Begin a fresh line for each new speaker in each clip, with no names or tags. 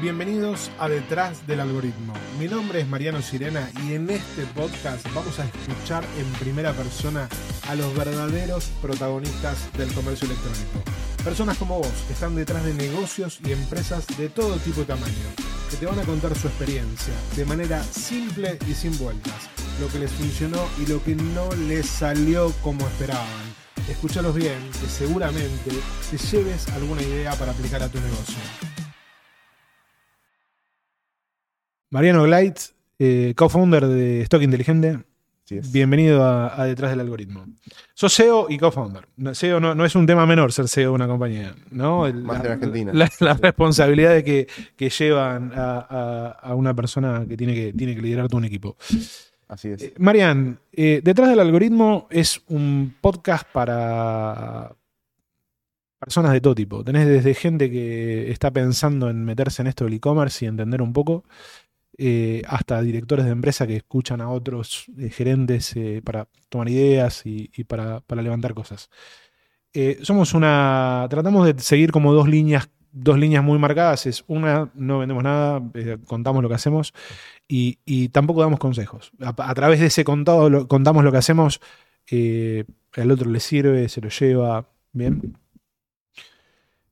Bienvenidos a Detrás del Algoritmo. Mi nombre es Mariano Sirena y en este podcast vamos a escuchar en primera persona a los verdaderos protagonistas del comercio electrónico. Personas como vos que están detrás de negocios y empresas de todo tipo y tamaño, que te van a contar su experiencia de manera simple y sin vueltas, lo que les funcionó y lo que no les salió como esperaban. Escúchalos bien, que seguramente te lleves alguna idea para aplicar a tu negocio. Mariano Gleitz, eh, co-founder de Stock Inteligente. Bienvenido a, Detrás del Algoritmo. Sos CEO y co-founder. SEO no, es un tema menor ser CEO de una compañía, ¿no?
Más de Argentina.
Las la responsabilidades que, que llevan a, una persona que tiene que, tiene que liderar todo un equipo.
Así es.
Eh, Marian, eh, Detrás del Algoritmo es un podcast para personas de todo tipo. Tenés desde gente que está pensando en meterse en esto del e-commerce y entender un poco, eh, hasta directores de empresa que escuchan a otros gerentes para tomar ideas y, para, para, levantar cosas. somos una. Tratamos de seguir como dos líneas dos líneas muy marcadas es una, no vendemos nada, eh, contamos lo que hacemos y, tampoco damos consejos. A, través de ese contado contamos lo que hacemos, eh, el otro le sirve, se lo lleva, bien.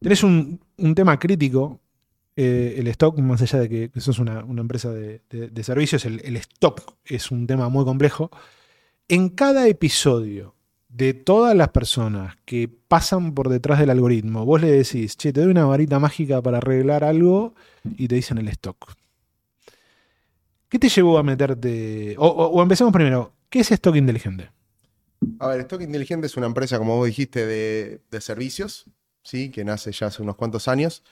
Tenés un, tema crítico, eh, el stock, más allá de que, sos una, empresa de, servicios, el stock es un tema muy complejo. En cada episodio de todas las personas que pasan por detrás del algoritmo, vos le decís, che, te doy una varita mágica para arreglar algo y te dicen el stock. ¿Qué te llevó a meterte? O, empecemos primero, ¿qué es Stock Inteligente?
A ver, Stock Inteligente es una empresa, como vos dijiste, de, servicios, ¿sí? que nace ya hace unos cuantos años.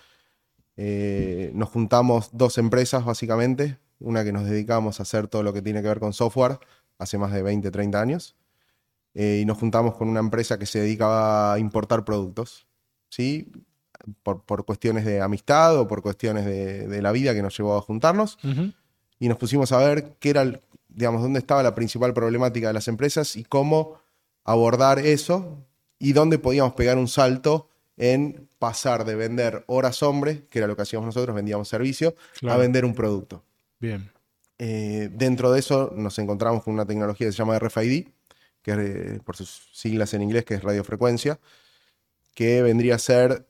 Eh, nos juntamos dos empresas, básicamente. Una que nos dedicamos a hacer todo lo que tiene que ver con software hace más de 20, 30 años. Eh, y nos juntamos con una empresa que se dedicaba a importar productos, ¿sí? Por, cuestiones de amistad o por cuestiones de, la vida que nos llevó a juntarnos. Y nos pusimos a ver qué era, digamos, dónde estaba la principal problemática de las empresas y cómo abordar eso y dónde podíamos pegar un salto en pasar de vender horas hombre, que era lo que hacíamos nosotros, vendíamos servicio, a vender un producto.
Bien.
Eh, dentro de eso nos encontramos con una tecnología que se llama RFID, que es, por sus siglas en inglés, que es radiofrecuencia, que vendría a ser,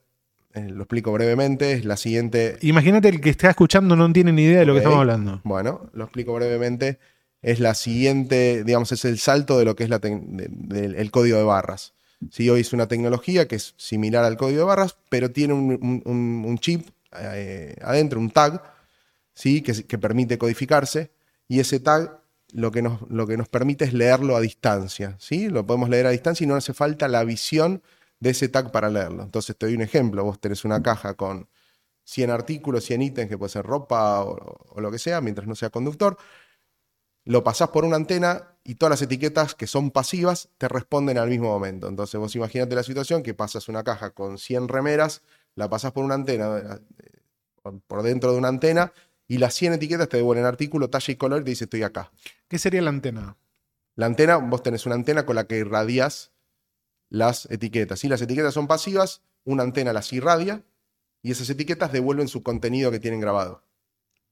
eh, lo explico brevemente, es la siguiente...
Imagínate el que está escuchando no tiene ni idea de lo que estamos hablando.
Bueno, lo explico brevemente. Es la siguiente, digamos, es el salto de lo que es la el código de barras. Sí, hoy es una tecnología que es similar al código de barras, pero tiene un, chip eh, adentro, un tag, ¿sí? que, permite codificarse, y ese tag lo que, nos, lo que nos permite es leerlo a distancia. ¿sí? Lo podemos leer a distancia y no hace falta la visión de ese tag para leerlo. Entonces te doy un ejemplo. Vos tenés una caja con 100 artículos, 100 ítems, que puede ser ropa o, lo que sea, mientras no sea conductor. Lo pasás por una antena y todas las etiquetas que son pasivas te responden al mismo momento. Entonces vos imagínate la situación que pasas una caja con 100 remeras, la pasás por una antena, eh, por dentro de una antena, y las 100 etiquetas te devuelven artículo, talla y color y te dice estoy acá.
¿Qué sería la antena?
La antena, vos tenés una antena con la que irradias las etiquetas. Si las etiquetas son pasivas, una antena las irradia y esas etiquetas devuelven su contenido que tienen grabado.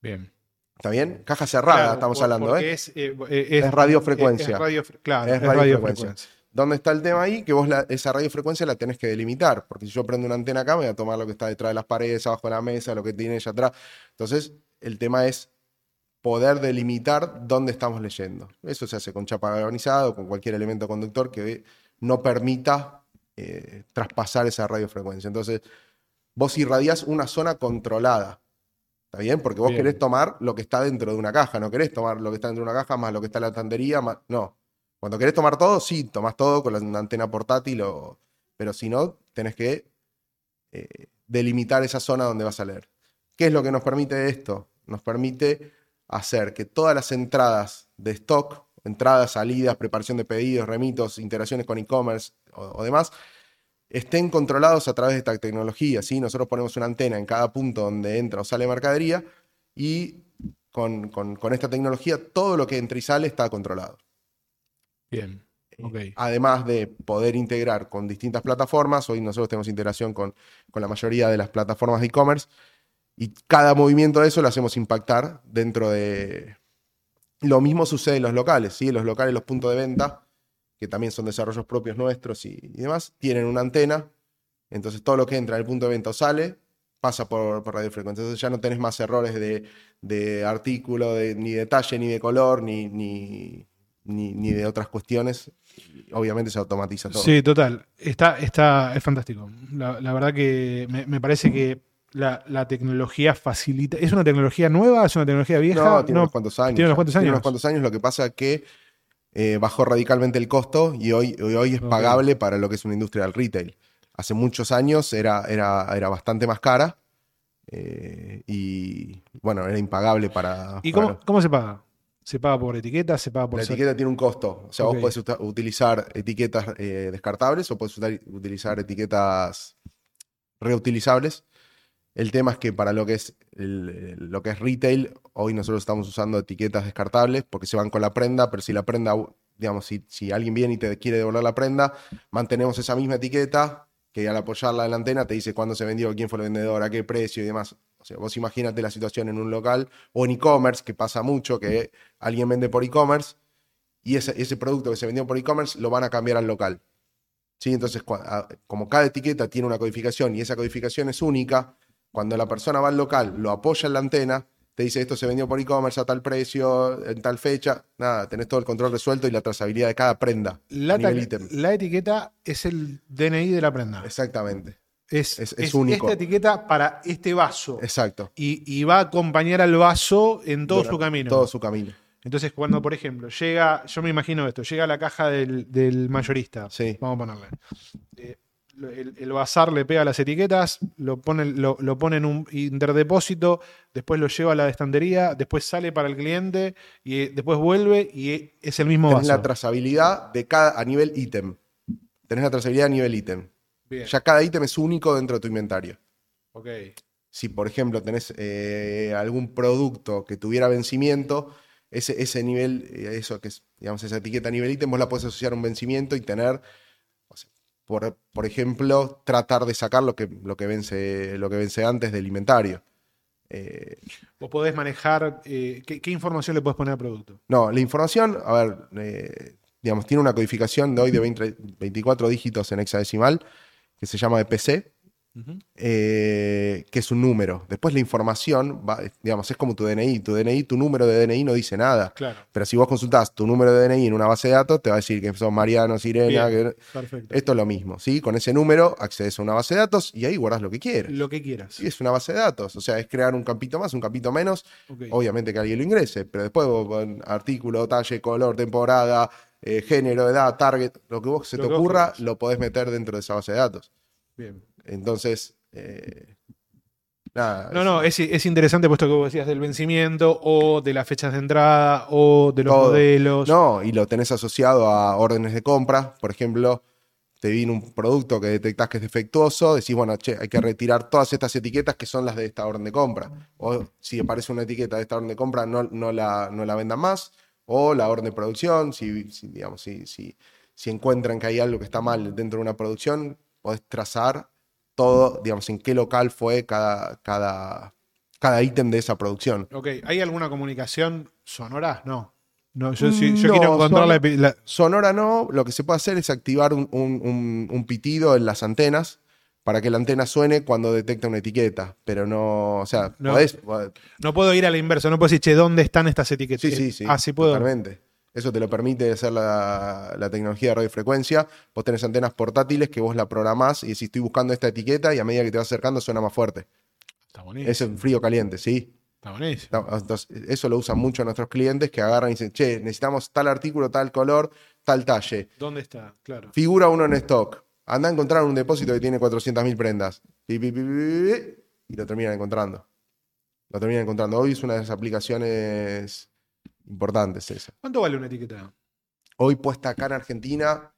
Bien.
¿Está bien? Caja cerrada, estamos hablando, ¿eh?
Es, eh, es,
radiofrecuencia.
Es, claro,
es radiofrecuencia. ¿Dónde está el tema ahí? Que vos esa radiofrecuencia la tenés que delimitar, porque si yo prendo una antena acá, me voy a tomar lo que está detrás de las paredes, abajo de la mesa, lo que tiene ella atrás. Entonces, el tema es poder delimitar dónde estamos leyendo. Eso se hace con chapa galvanizada o con cualquier elemento conductor que no permita eh, traspasar esa radiofrecuencia. Entonces, vos irradias una zona controlada. ¿Está bien? Porque vos querés tomar lo que está dentro de una caja, no querés tomar lo que está dentro de una caja más lo que está en la estantería, más... no. Cuando querés tomar todo, sí, tomás todo con una antena portátil, o... pero si no, tenés que eh, delimitar esa zona donde vas a leer. ¿Qué es lo que nos permite esto? nos permite hacer que todas las entradas de stock, entradas, salidas, preparación de pedidos, remitos, interacciones con e-commerce o, demás, estén controlados a través de esta tecnología. ¿sí? Nosotros ponemos una antena en cada punto donde entra o sale mercadería y con, esta tecnología todo lo que entra y sale está controlado.
Bien.
Eh, okay. Además de poder integrar con distintas plataformas, hoy nosotros tenemos integración con, con la mayoría de las plataformas de e-commerce, Y cada movimiento de eso lo hacemos impactar dentro de... Lo mismo sucede en los locales, ¿sí? Los locales, los puntos de venta, que también son desarrollos propios nuestros y, y demás, tienen una antena, entonces todo lo que entra en el punto de venta o sale pasa por, por radiofrecuencia. Entonces ya no tenés más errores de, de artículo, de, ni detalle, ni de color, ni, ni, ni, ni de otras cuestiones. Obviamente se automatiza todo.
Sí, total. Está, está, es fantástico. La, la verdad que me, me parece que la, la tecnología facilita. ¿Es una tecnología nueva? ¿Es una tecnología vieja?
No, tiene unos cuantos años.
tiene unos cuantos
Tiene
años.
unos cuantos años. Lo que pasa es que eh, bajó radicalmente el costo y hoy, hoy, hoy es pagable para lo que es una industria del retail. Hace muchos años era, era, era bastante más cara eh, y bueno, era impagable para...
¿Y
para
cómo, cómo se paga? ¿Se paga por etiquetas? ¿Se paga por
La
ser-
etiqueta tiene un costo. O sea, vos podés utilizar etiquetas eh, descartables o podés utilizar etiquetas reutilizables. El tema es que para lo que es lo que es retail, hoy nosotros estamos usando etiquetas descartables porque se van con la prenda, pero si la prenda, digamos, si, alguien viene y te quiere devolver la prenda, mantenemos esa misma etiqueta que al apoyarla en la antena te dice cuándo se vendió, quién fue el vendedor, a qué precio y demás. O sea, vos imagínate la situación en un local o en e-commerce, que pasa mucho, que alguien vende por e-commerce y ese, ese producto que se vendió por e-commerce lo van a cambiar al local. ¿Sí? Entonces, como cada etiqueta tiene una codificación y esa codificación es única, cuando la persona va al local, lo apoya en la antena, te dice esto se vendió por e-commerce a tal precio, en tal fecha, nada, tenés todo el control resuelto y la trazabilidad de cada prenda.
La,
a nivel
ta-
ítem.
la etiqueta es el DNI de la prenda.
Exactamente,
Es,
es- es único.
esta etiqueta para este vaso.
exacto.
Y, y va a acompañar al vaso en todo
Durante
su camino.
Todo su camino.
Entonces, cuando, por ejemplo, llega, yo me imagino esto, llega a la caja del, del mayorista,
Sí.
vamos a ponerle. Eh, el, el bazar le pega las etiquetas, lo pone, lo, lo pone en un interdepósito, después lo lleva a la estantería, después sale para el cliente y eh, después vuelve y eh, es el mismo
Tenés
vaso.
la trazabilidad de cada, a nivel ítem. Tenés la trazabilidad a nivel ítem.
Bien,
Ya cada ítem es único dentro de tu inventario.
ok.
si por ejemplo tenés eh, algún producto que tuviera vencimiento, ese, ese nivel, eso que es, digamos, esa etiqueta a nivel ítem, vos la podés asociar a un vencimiento y tener, por, por ejemplo, tratar de sacar lo que, lo que vence, lo que vence antes del inventario. Eh,
Vos podés manejar, eh, ¿qué, qué información le podés poner al producto?
no, la información, a ver, eh, digamos, tiene una codificación de hoy de 20 24 dígitos en hexadecimal que se llama EPC. Eh, que es un número. Después la información, va, digamos, es como tu DNI. Tu DNI, tu número de DNI no dice nada.
Claro,
Pero si vos consultás tu número de DNI en una base de datos, te va a decir que son Mariano, Sirena.
Bien.
que-
perfecto.
Esto es lo mismo, ¿sí? Con ese número accedes a una base de datos y ahí guardás lo que quieras.
Lo que quieras.
Sí, es una base de datos. O sea, es crear un campito más, un campito menos. Obviamente que alguien lo ingrese, pero después vos pon artículo, talle, color, temporada, eh, género, edad, target, lo que vos se
Lo
te ocurra, lo podés meter dentro de esa base de datos.
Bien.
Entonces, eh, nada.
No,
es-
no, es, es interesante puesto que vos decías del vencimiento o de las fechas de entrada o de los
Todo.
modelos.
No, y lo tenés asociado a órdenes de compra. Por ejemplo, te viene un producto que detectás que es defectuoso, decís, bueno, che, hay que retirar todas estas etiquetas que son las de esta orden de compra. O si aparece una etiqueta de esta orden de compra, no, no, la, no la vendan más. O la orden de producción, si, si, digamos, si, si, si encuentran que hay algo que está mal dentro de una producción, podés trazar todo, digamos, en qué local fue cada, cada, cada ítem de esa producción.
Ok, ¿hay alguna comunicación sonora? No. No, yo,
No,
quiero encontrar
son-
la,
Sonora no, lo que se puede hacer es activar un, un- un- un pitido en las antenas para que la antena suene cuando detecta una etiqueta, pero no, o sea,
No.
podés- podés-
No puedo ir a la inversa, no puedo decir, che, ¿dónde están estas etiquetas?
sí, sí, sí,
Ah, sí puedo.
totalmente. Eso te lo permite hacer la, la tecnología de radiofrecuencia. Vos tenés antenas portátiles que vos la programás y decís, estoy buscando esta etiqueta y a medida que te vas acercando suena más fuerte.
Está buenísimo.
Es en frío caliente, sí.
Está buenísimo.
Entonces, eso lo usan mucho nuestros clientes que agarran y dicen, che, necesitamos tal artículo, tal color, tal talle.
¿Dónde está? Claro.
Figura uno en stock. Anda a encontrar un depósito que tiene 400.000 prendas. Y lo terminan encontrando. Lo terminan encontrando. Hoy es una de las aplicaciones importantes esa.
¿Cuánto vale una etiqueta?
Hoy puesta acá en Argentina.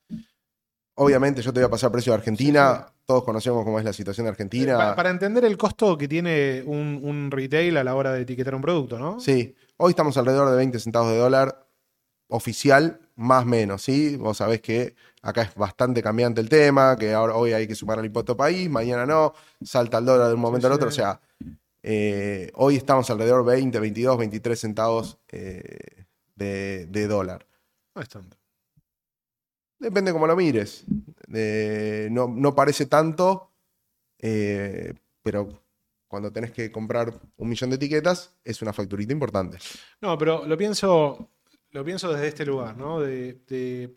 Obviamente yo te voy a pasar precio de Argentina. Todos conocemos cómo es la situación de Argentina.
Pa- para entender el costo que tiene un, un retail a la hora de etiquetar un producto, ¿no?
Sí, hoy estamos alrededor de 20 centavos de dólar oficial, más menos, ¿sí? Vos sabés que acá es bastante cambiante el tema, que ahora hoy hay que sumar al impuesto país, mañana no, salta el dólar de un momento
Sí,
al otro, o sea, eh, hoy estamos alrededor de 20, 22, 23 centavos eh, de, de dólar.
No es tanto.
Depende cómo lo mires. Eh, no, no parece tanto, eh, pero cuando tenés que comprar un millón de etiquetas, es una facturita importante.
No, pero lo pienso, lo pienso desde este lugar, ¿no? De, de-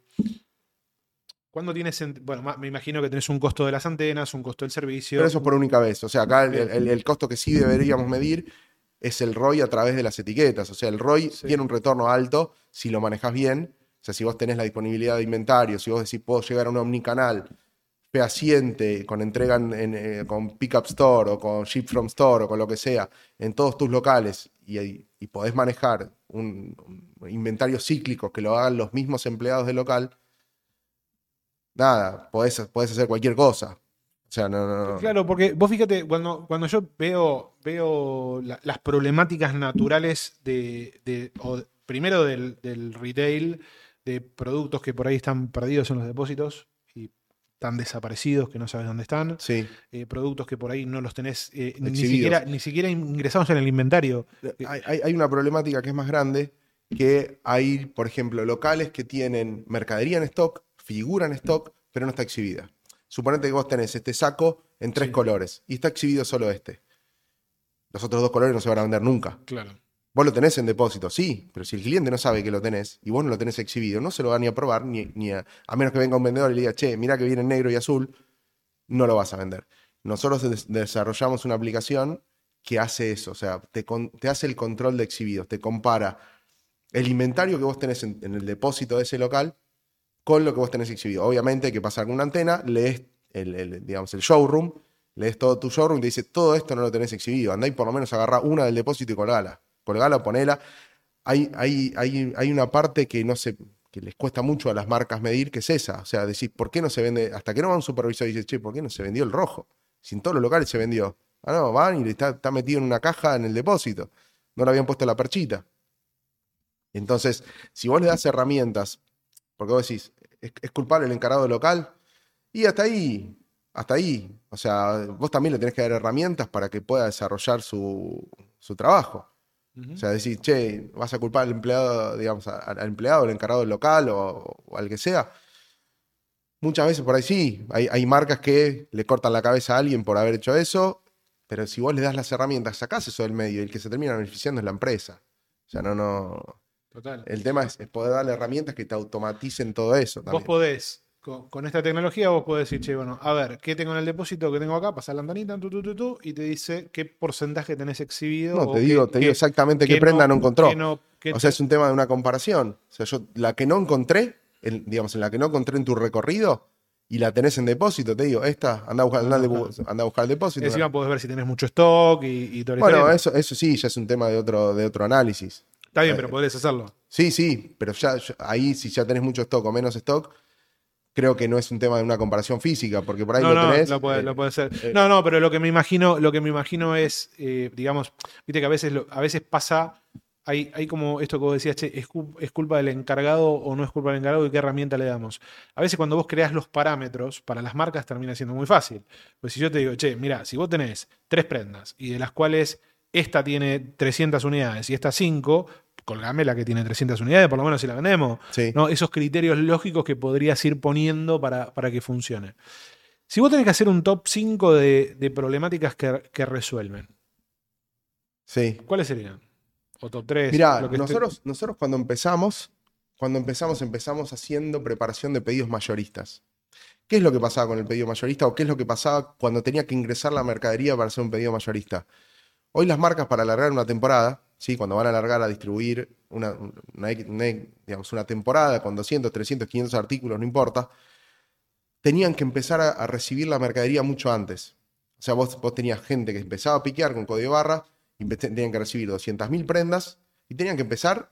¿Cuándo tienes, en- bueno, me imagino que tenés un costo de las antenas, un costo del servicio.
Pero eso es por única vez. O sea, acá el,
Bien.
el- el costo que sí deberíamos medir es el ROI a través de las etiquetas. O sea, el ROI
Sí.
tiene un retorno alto si lo manejas bien. O sea, si vos tenés la disponibilidad de inventario, si vos decís puedo llegar a un omnicanal fehaciente, con entrega en- en, eh, con Pickup Store o con Ship from Store o con lo que sea, en todos tus locales y, y podés manejar un, un inventario cíclico que lo hagan los mismos empleados del local, nada, podés, podés hacer cualquier cosa. O sea, no, no, no.
Claro, porque vos fíjate, cuando, cuando yo veo, veo la- las problemáticas naturales de, de- o primero del, del retail, de productos que por ahí están perdidos en los depósitos y están desaparecidos, que no sabes dónde están,
Sí.
eh, productos que por ahí no los tenés eh, ni, siquiera, ni siquiera ingresados en el inventario.
Hay, hay- hay una problemática que es más grande, que hay, por ejemplo, locales que tienen mercadería en stock, figura en stock, pero no está exhibida. Suponete que vos tenés este saco en tres
Sí.
colores y está exhibido solo este. Los otros dos colores no se van a vender nunca.
Claro.
Vos lo tenés en depósito, sí, pero si el cliente no sabe que lo tenés y vos no lo tenés exhibido, no se lo va ni a probar, ni, ni a, a menos que venga un vendedor y le diga, che, mira que viene en negro y azul, no lo vas a vender. Nosotros des- desarrollamos una aplicación que hace eso, o sea, te, con- te hace el control de exhibidos, te compara el inventario que vos tenés en, en el depósito de ese local con lo que vos tenés exhibido. Obviamente que pasar con una antena, lees el, el, digamos, el showroom, lees todo tu showroom te dice, todo esto no lo tenés exhibido, andá y por lo menos agarrá una del depósito y colgala. Colgala ponela. Hay, hay, hay, hay una parte que no que les cuesta mucho a las marcas medir, que es esa. O sea, decir, ¿por qué no se vende? Hasta que no va un supervisor y dice, che, ¿por qué no se vendió el rojo? Si en todos los locales se vendió. Ah, no, van y está, está metido en una caja en el depósito. No le habían puesto la perchita. Entonces, si vos le das herramientas, porque vos decís, ¿es, es culpable el encargado local? Y hasta ahí, hasta ahí. O sea, vos también le tenés que dar herramientas para que pueda desarrollar su, su trabajo. O sea, decir, che, vas a culpar al empleado, digamos, al empleado, al encargado del local o, o al que sea. Muchas veces por ahí sí, hay, hay marcas que le cortan la cabeza a alguien por haber hecho eso, pero si vos le das las herramientas, sacás eso del medio y el que se termina beneficiando es la empresa. O sea, no, no.
Total.
El tema es, es poder darle herramientas que te automaticen todo eso
Vos
también.
podés, con, con esta tecnología, vos podés decir, che, bueno, a ver, ¿qué tengo en el depósito que tengo acá? Pasar la antenita, tu, tu, tu, tu, y te dice qué porcentaje tenés exhibido.
No,
o
te
qué-
digo, te digo
qué-
exactamente qué,
qué
prenda no, encontró.
qué no- qué
O sea, es un tema de una comparación. O sea, yo la que no encontré, digamos, en la que no encontré en tu recorrido y la tenés en depósito, te digo, esta, anda a buscar, anda, a bu- anda a buscar el depósito.
Encima podés ver si tenés mucho stock y, y toda la
bueno, eso, eso sí, ya es un tema de otro, de otro análisis.
Está bien, pero podés hacerlo.
Sí, sí, pero ya, ya- ahí si ya tenés mucho stock o menos stock, creo que no es un tema de una comparación física, porque por ahí
No,
lo
no,
tenés.
lo puede,
eh,
lo puede ser.
eh.
No, no, pero lo que me imagino, lo que me imagino es, eh, digamos, viste que a veces, lo- a veces pasa, hay, hay como esto que vos decías, che, ¿es, cu- es culpa del encargado o no es culpa del encargado y qué herramienta le damos. A veces cuando vos creás los parámetros, para las marcas termina siendo muy fácil. Pues si yo te digo, che, mira, si vos tenés tres prendas y de las cuales esta tiene 300 unidades y esta 5, colgame la que tiene 300 unidades, por lo menos si la vendemos.
Sí.
¿no? Esos criterios lógicos que podrías ir poniendo para, para que funcione. Si vos tenés que hacer un top 5 de, de problemáticas que, que resuelven,
sí.
¿cuáles serían? O top 3.
Mirá,
lo que
nosotros, nosotros cuando empezamos, cuando empezamos, empezamos haciendo preparación de pedidos mayoristas. ¿Qué es lo que pasaba con el pedido mayorista o qué es lo que pasaba cuando tenía que ingresar la mercadería para hacer un pedido mayorista? Hoy las marcas para alargar una temporada, ¿sí? cuando van a alargar a distribuir una, una- una- digamos, una temporada con 200, 300, 500 artículos, no importa, tenían que empezar a, a recibir la mercadería mucho antes. O sea, vos, vos tenías gente que empezaba a piquear con código barra, y tenían que recibir 200.000 prendas y tenían que empezar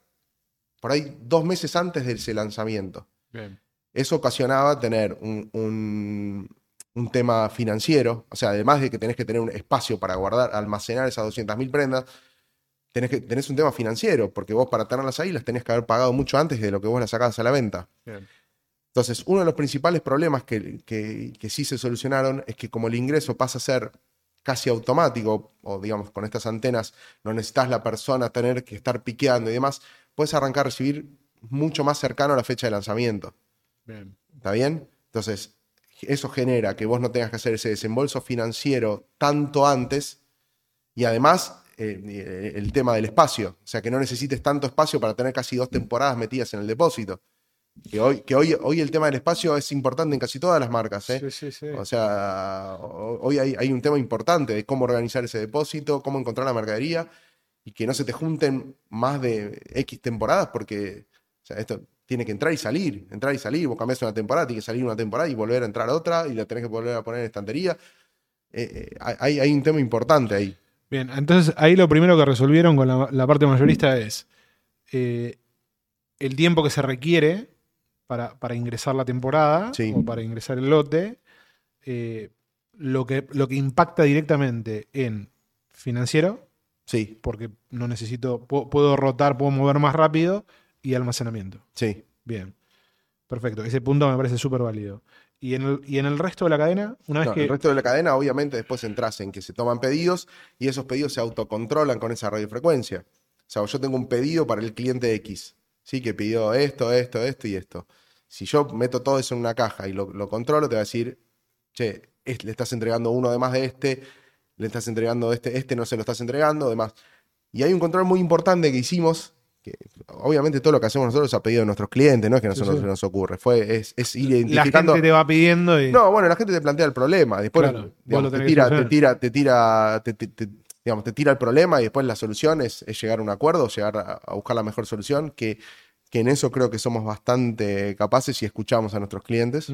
por ahí dos meses antes de ese lanzamiento.
Bien.
Eso ocasionaba tener un, un- un tema financiero, o sea, además de que tenés que tener un espacio para guardar, almacenar esas 200.000 prendas, tenés, que, tenés un tema financiero, porque vos para tenerlas ahí las tenés que haber pagado mucho antes de lo que vos las sacabas a la venta.
Bien.
Entonces, uno de los principales problemas que, que- que sí se solucionaron es que como el ingreso pasa a ser casi automático, o digamos, con estas antenas no necesitas la persona tener que estar piqueando y demás, puedes arrancar a recibir mucho más cercano a la fecha de lanzamiento.
Bien.
¿Está bien? Entonces, eso genera que vos no tengas que hacer ese desembolso financiero tanto antes y además eh, el tema del espacio, o sea, que no necesites tanto espacio para tener casi dos temporadas metidas en el depósito. Que hoy, que hoy, hoy el tema del espacio es importante en casi todas las marcas. ¿eh?
Sí, sí, sí.
O sea, ho- hoy hay, hay un tema importante de cómo organizar ese depósito, cómo encontrar la mercadería y que no se te junten más de X temporadas porque o sea, esto tiene que entrar y salir, entrar y salir. Vos cambiás una temporada, tiene que salir una temporada y volver a entrar otra y la tenés que volver a poner en estantería. Eh, eh, hay, hay un tema importante ahí.
Bien, entonces ahí lo primero que resolvieron con la, la parte mayorista es eh, el tiempo que se requiere para, para ingresar la temporada
Sí.
o para ingresar el lote, eh, lo, que, lo que impacta directamente en financiero,
Sí,
porque no necesito, puedo, puedo rotar, puedo mover más rápido, y almacenamiento.
sí.
Bien, perfecto, ese punto me parece súper válido. Y en, el, y en el resto de la cadena, una vez
No,
que...
El resto de la cadena, obviamente, después entras en que se toman pedidos y esos pedidos se autocontrolan con esa radiofrecuencia. O sea, yo tengo un pedido para el cliente X, ¿sí? Que pidió esto, esto, esto y esto. Si yo meto todo eso en una caja y lo, lo controlo, te va a decir, che, es- le estás entregando uno de más de este, le estás entregando este, este no se lo estás entregando, demás. Y hay un control muy importante que hicimos, que obviamente todo lo que hacemos nosotros es a pedido de nuestros clientes, no es que a nosotros
sí.
se nos ocurre, fue, es, es ir
la
identificando...
gente te va pidiendo y...
No, bueno, la gente te plantea el problema. Después
Claro,
digamos, te, tira, te tira, te tira, te, te- te- digamos, te tira el problema y después la solución es, es llegar a un acuerdo, llegar a, a buscar la mejor solución, que, que en eso creo que somos bastante capaces y escuchamos a nuestros clientes.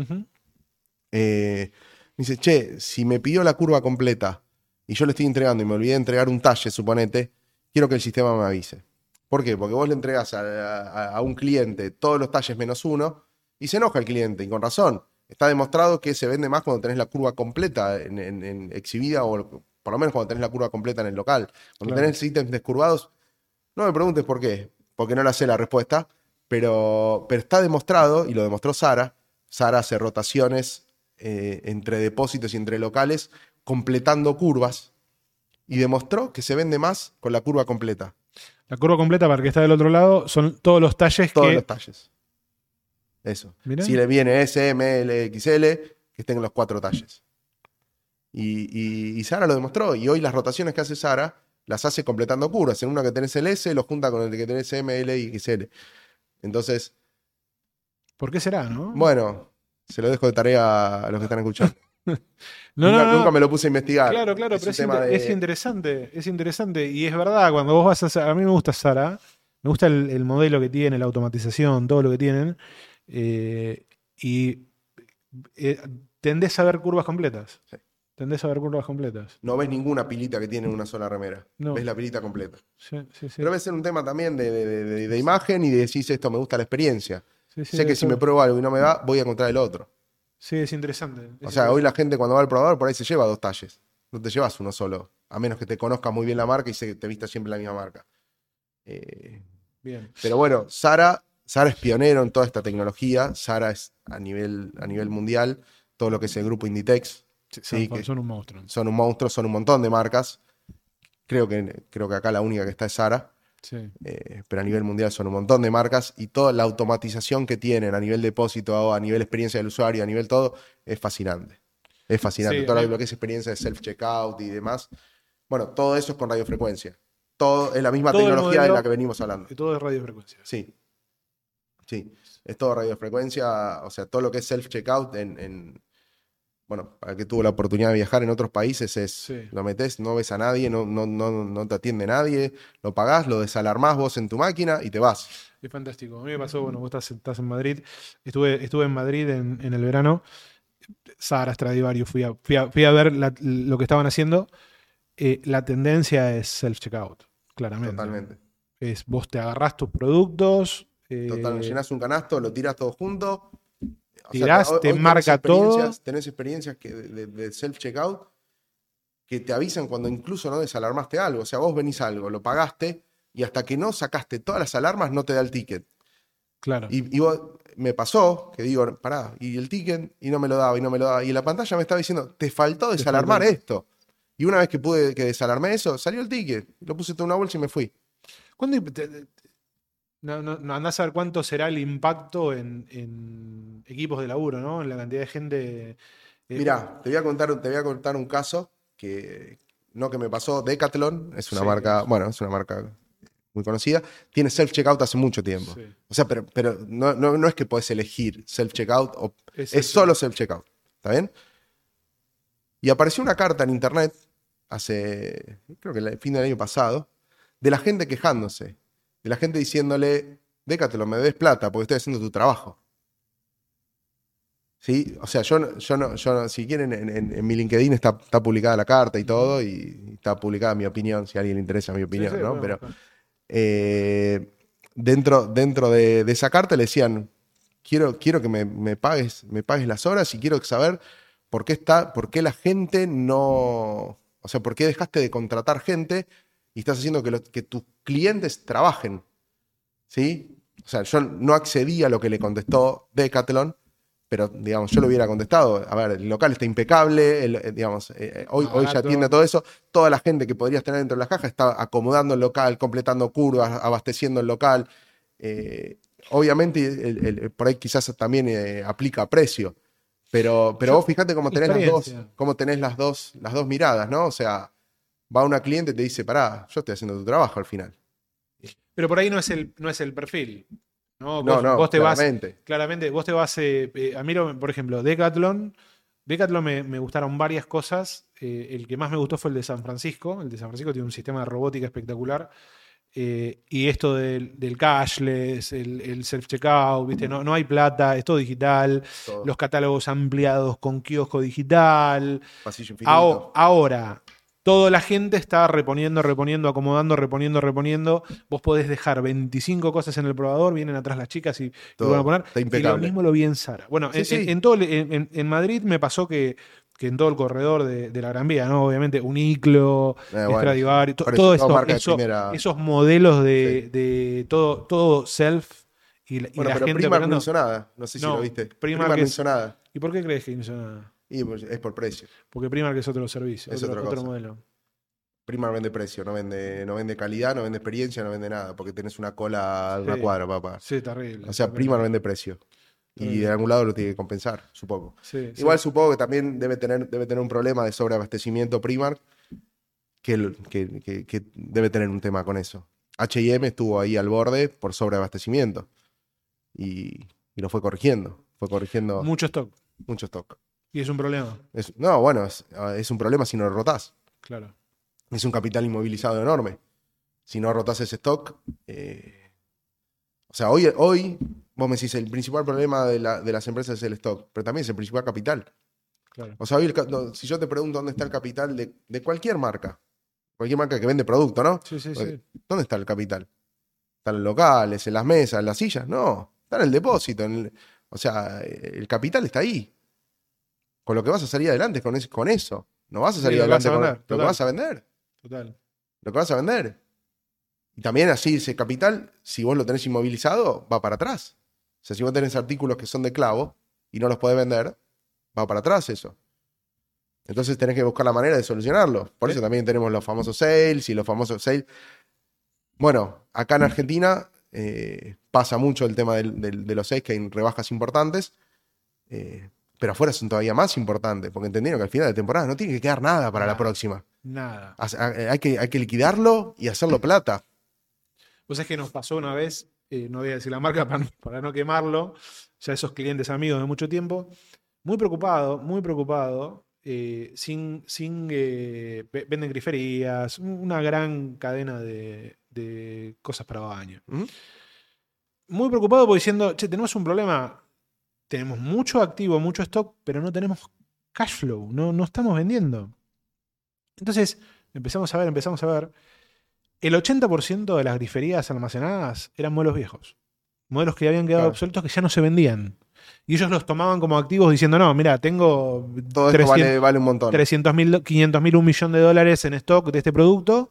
Eh, me dice, che, si me pidió la curva completa y yo le estoy entregando y me olvidé de entregar un talle, suponete, quiero que el sistema me avise. ¿Por qué? Porque vos le entregás a, a- a un cliente todos los talles menos uno y se enoja el cliente, y con razón. Está demostrado que se vende más cuando tenés la curva completa en, en- en exhibida o por lo menos cuando tenés la curva completa en el local. Cuando
Claro.
tenés ítems descurvados, no me preguntes por qué, porque no la sé la respuesta, pero, pero está demostrado, y lo demostró Sara, Sara hace rotaciones eh, entre depósitos y entre locales, completando curvas, y demostró que se vende más con la curva completa,
La curva completa para el que está del otro lado son todos los talles
todos
que...
los talles. Eso.
Mirá.
Si le viene S, M, L, XL, que estén los cuatro talles. Y, y- y Sara lo demostró, y hoy las rotaciones que hace Sara las hace completando curvas. En una que tenés el S, lo junta con el que tenés M, L y XL. Entonces,
¿Por qué será, no?
Bueno, se lo dejo de tarea a los que están escuchando.
no,
nunca,
no, no.
nunca me lo puse a investigar.
Claro, claro, pero es, inter-
de-
es interesante, es interesante. Y es verdad, cuando vos vas a a mí me gusta Sara, me gusta el, el modelo que tiene, la automatización, todo lo que tienen. eh, y eh, tendés a ver curvas completas.
Sí.
Tendés a ver curvas completas.
No ves ninguna pilita que tiene una sola remera.
No.
Ves la pilita completa.
Sí, sí, sí.
Pero debe ser un tema también de, de- de- imagen y de decís esto me gusta la experiencia. Sé que si me pruebo algo y no me va, voy a encontrar el otro.
Sí, es interesante. es
O sea,
interesante.
hoy la gente cuando va al probador por ahí se lleva dos talles. No te llevas uno solo. A menos que te conozcas muy bien la marca y se, te vista siempre la misma marca. Eh,
Bien.
Pero bueno, Sara, Sara es pionero en toda esta tecnología. Sara es a nivel, a nivel mundial, todo lo que es el grupo Inditex. Sí,
son, son un monstruo.
Son un monstruo, son un montón de marcas. Creo que, creo que acá la única que está es Sara.
Sí.
eh, pero a nivel mundial son un montón de marcas y toda la automatización que tienen a nivel depósito, a nivel experiencia del usuario, a nivel todo, es fascinante. Es fascinante.
Sí,
todo lo, que es experiencia de self-checkout y demás. Bueno, todo eso es con radiofrecuencia. Todo es la misma
Todo
tecnología de la que venimos hablando.
Y todo es radiofrecuencia.
Sí. Sí. Es todo radiofrecuencia, o sea, todo lo que es self-checkout en, en- Bueno, para que tuvo la oportunidad de viajar en otros países es.
Sí.
Lo metes, no ves a nadie, no, no, no, no te atiende nadie, lo pagás, lo desalarmás vos en tu máquina y te vas.
Es fantástico. A mí me pasó, bueno, vos estás, estás en Madrid. Estuve, estuve en Madrid en, en el verano. Sara Stradivarius, fui a, fui a, fui a ver la- lo que estaban haciendo. Eh, la tendencia es self-checkout, claramente.
Totalmente.
Es vos te agarrás tus productos. eh,
Total, llenás un canasto, lo tirás todo junto. O
Tirás, te
hoy tenés
marca todo.
Tenés experiencias que de, de- self-checkout que te avisan cuando incluso no desalarmaste algo. O sea, vos venís algo, lo pagaste y hasta que no sacaste todas las alarmas no te da el ticket.
Claro.
Y, y vos- me pasó que digo, pará, y el ticket, y no me lo daba, y no me lo daba. Y la pantalla me estaba diciendo, te faltó desalarmar
faltó.
esto. Y una vez que pude que desalarmé eso, salió el ticket, lo puse todo en una bolsa y me fui.
¿Cuándo, te- te- no, no, no andás a ver cuánto será el impacto en, en equipos de laburo, ¿no? En la cantidad de gente. eh,
Mirá, te voy a contar, te voy a contar un caso que no que me pasó. Decathlon es una
Sí,
marca,
es.
bueno, es una marca muy conocida. Tiene self-checkout hace mucho tiempo.
sí,
O sea, pero, pero no, no, no es que podés elegir self-checkout o
es
Es solo self-checkout. ¿Está bien? Y apareció una carta en internet hace, creo que el fin del año pasado, de la gente quejándose. De la gente diciéndole, Décatelo, me des plata porque estoy haciendo tu trabajo. ¿Sí? O sea, yo, no- yo, no, yo no- si quieren, en, en- en mi LinkedIn está, está publicada la carta y todo, y está publicada mi opinión, si a alguien le interesa mi opinión,
sí,
¿no?
bueno,
Pero eh, dentro, dentro de, de esa carta le decían, quiero, quiero que me, me pagues, me pagues las horas y quiero saber por qué está, por qué la gente no, o sea, por qué dejaste de contratar gente y estás haciendo que, tus clientes trabajen. ¿Sí? O sea, yo no accedí a lo que le contestó Decathlon, pero digamos, yo lo hubiera contestado. A ver, el local está impecable, el- eh, digamos, eh, eh, hoy, hoy ya atiende todo eso. Toda la gente que podrías tener dentro de la caja está acomodando el local, completando curvas, abasteciendo el local. Eh, obviamente, el- el- por ahí quizás también eh, aplica precio. Pero, pero
Yo-
vos fíjate cómo tenés las dos, cómo tenés las dos, las dos miradas, ¿no? O sea, va una cliente y te dice, pará, yo estoy haciendo tu trabajo al final.
Pero por ahí no es el, no es el perfil. No,
No,
vos,
no,
vos te vas.
claramente.
Claramente, vos te vas. eh, eh, a mí, por ejemplo, Decathlon. Decathlon me, me gustaron varias cosas. eh, el que más me gustó fue el de San Francisco. El de San Francisco tiene un sistema de robótica espectacular. eh, y esto del, del cashless, el, el self-checkout, ¿viste? No, no hay plata, es todo digital.
Todo.
Los catálogos ampliados con kiosco digital.
Pasillo infinito.
Ahora, toda la gente está reponiendo, reponiendo, acomodando, reponiendo, reponiendo. Vos podés dejar 25 cosas en el probador, vienen atrás las chicas y,
Todo.
van a poner.
Está
Y lo
impecable.
mismo lo vi en Sara. Bueno,
Sí,
en,
sí.
en- en todo en, Madrid me pasó que, que en todo el corredor de, de la Gran Vía, ¿no? Obviamente, Uniclo,
Eh, bueno,
Stradivari, to-
por eso,
todo esto, eso- esos modelos de, de todo, todo self y, la- y
Bueno,
la
pero
gente
Primark no hizo nada. No sé si
No,
lo viste.
Primark
Primark, no
es-
hizo nada.
¿Y por qué crees que no hizo nada?
Y pues, es por precio.
Porque Primark es otro servicio,
Es
otro,
otra
otro modelo.
Primark vende precio, no vende, no vende calidad, no vende experiencia, no vende nada, porque tenés una cola a una
Sí.
cuadra, papá.
Sí, terrible.
O sea,
terrible.
Primark vende precio. Y de algún lado lo tiene que compensar, supongo.
Sí, sí.
Igual supongo que también debe tener, debe tener un problema de sobreabastecimiento Primark, que- que- que debe tener un tema con eso. HM estuvo ahí al borde por sobreabastecimiento y, y lo fue corrigiendo. Fue corrigiendo
mucho stock.
mucho stock.
Y es un problema,
Es- no, bueno, es, es un problema si no lo rotás.
claro.
Es un capital inmovilizado enorme. Si no rotás ese stock. eh, o sea, hoy, hoy vos me decís, el principal problema de, la- de las empresas es el stock, pero también es el principal capital.
claro.
O sea, hoy el no, si yo te pregunto dónde está el capital de, de cualquier marca, cualquier marca que vende producto, ¿no?
Sí, sí,
Porque,
sí.
¿Dónde está el capital? ¿Están en los locales, en las mesas, en las sillas? No, está en el depósito. en el- o sea, el capital está ahí. Con lo que vas a salir adelante con, es- con eso. No vas a salir adelante
a
con
vender,
lo que vas a vender.
Total.
Lo que vas a vender. Y también así ese capital, si vos lo tenés inmovilizado, va para atrás. O sea, si vos tenés artículos que son de clavo y no los podés vender, va para atrás eso. Entonces tenés que buscar la manera de solucionarlo. Por eso también tenemos los famosos sales y los famosos sales. Bueno, acá en Argentina eh, pasa mucho el tema del- del- de los sales, que hay rebajas importantes. eh, pero afuera son todavía más importantes, porque entendieron que al final de temporada no tiene que quedar nada para la próxima.
Nada.
Hay que, hay que liquidarlo y hacerlo plata.
Pues es que nos pasó una vez, eh, no voy a decir la marca para, no- para no quemarlo, ya esos clientes amigos de mucho tiempo, muy preocupado, muy preocupado, eh, sin, sin eh, ve- venden griferías, un- una gran cadena de, de cosas para baño. Muy preocupado porque diciendo, che, tenemos un problema, tenemos mucho activo, mucho stock, pero no tenemos cash flow, no, no estamos vendiendo. Entonces, empezamos a ver, empezamos a ver. El 80% de las griferías almacenadas eran modelos viejos. Modelos que habían quedado
Claro.
obsoletos que ya no se vendían. Y ellos los tomaban como activos diciendo, no, mira, tengo
Todo esto
300
vale, vale un montón.
300 mil, 500 mil, un millón de dólares en stock de este producto,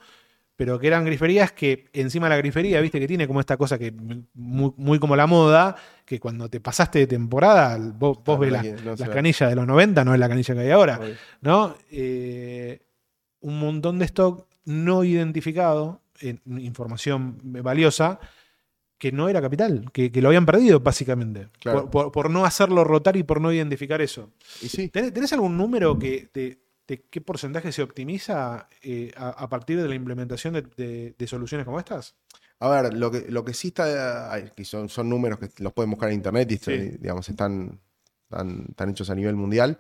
pero que eran griferías que encima la grifería, viste, que tiene como esta cosa que muy, muy como la moda, que cuando te pasaste de temporada, vos, vos ves
la no
las canillas de los 90, no es la canilla que hay ahora. ¿no? Eh, un montón de stock no identificado, en información valiosa, que no era capital, que, que lo habían perdido básicamente,
Claro.
por, por- por no hacerlo rotar y por no identificar eso.
Y sí.
¿Tenés, tenés algún número que de, de qué porcentaje se optimiza eh, a, a partir de la implementación de, de- de soluciones como estas?
A ver, lo que, lo que sí está, que son, son números que los pueden buscar en internet y
Sí.
digamos, están, están, están hechos a nivel mundial.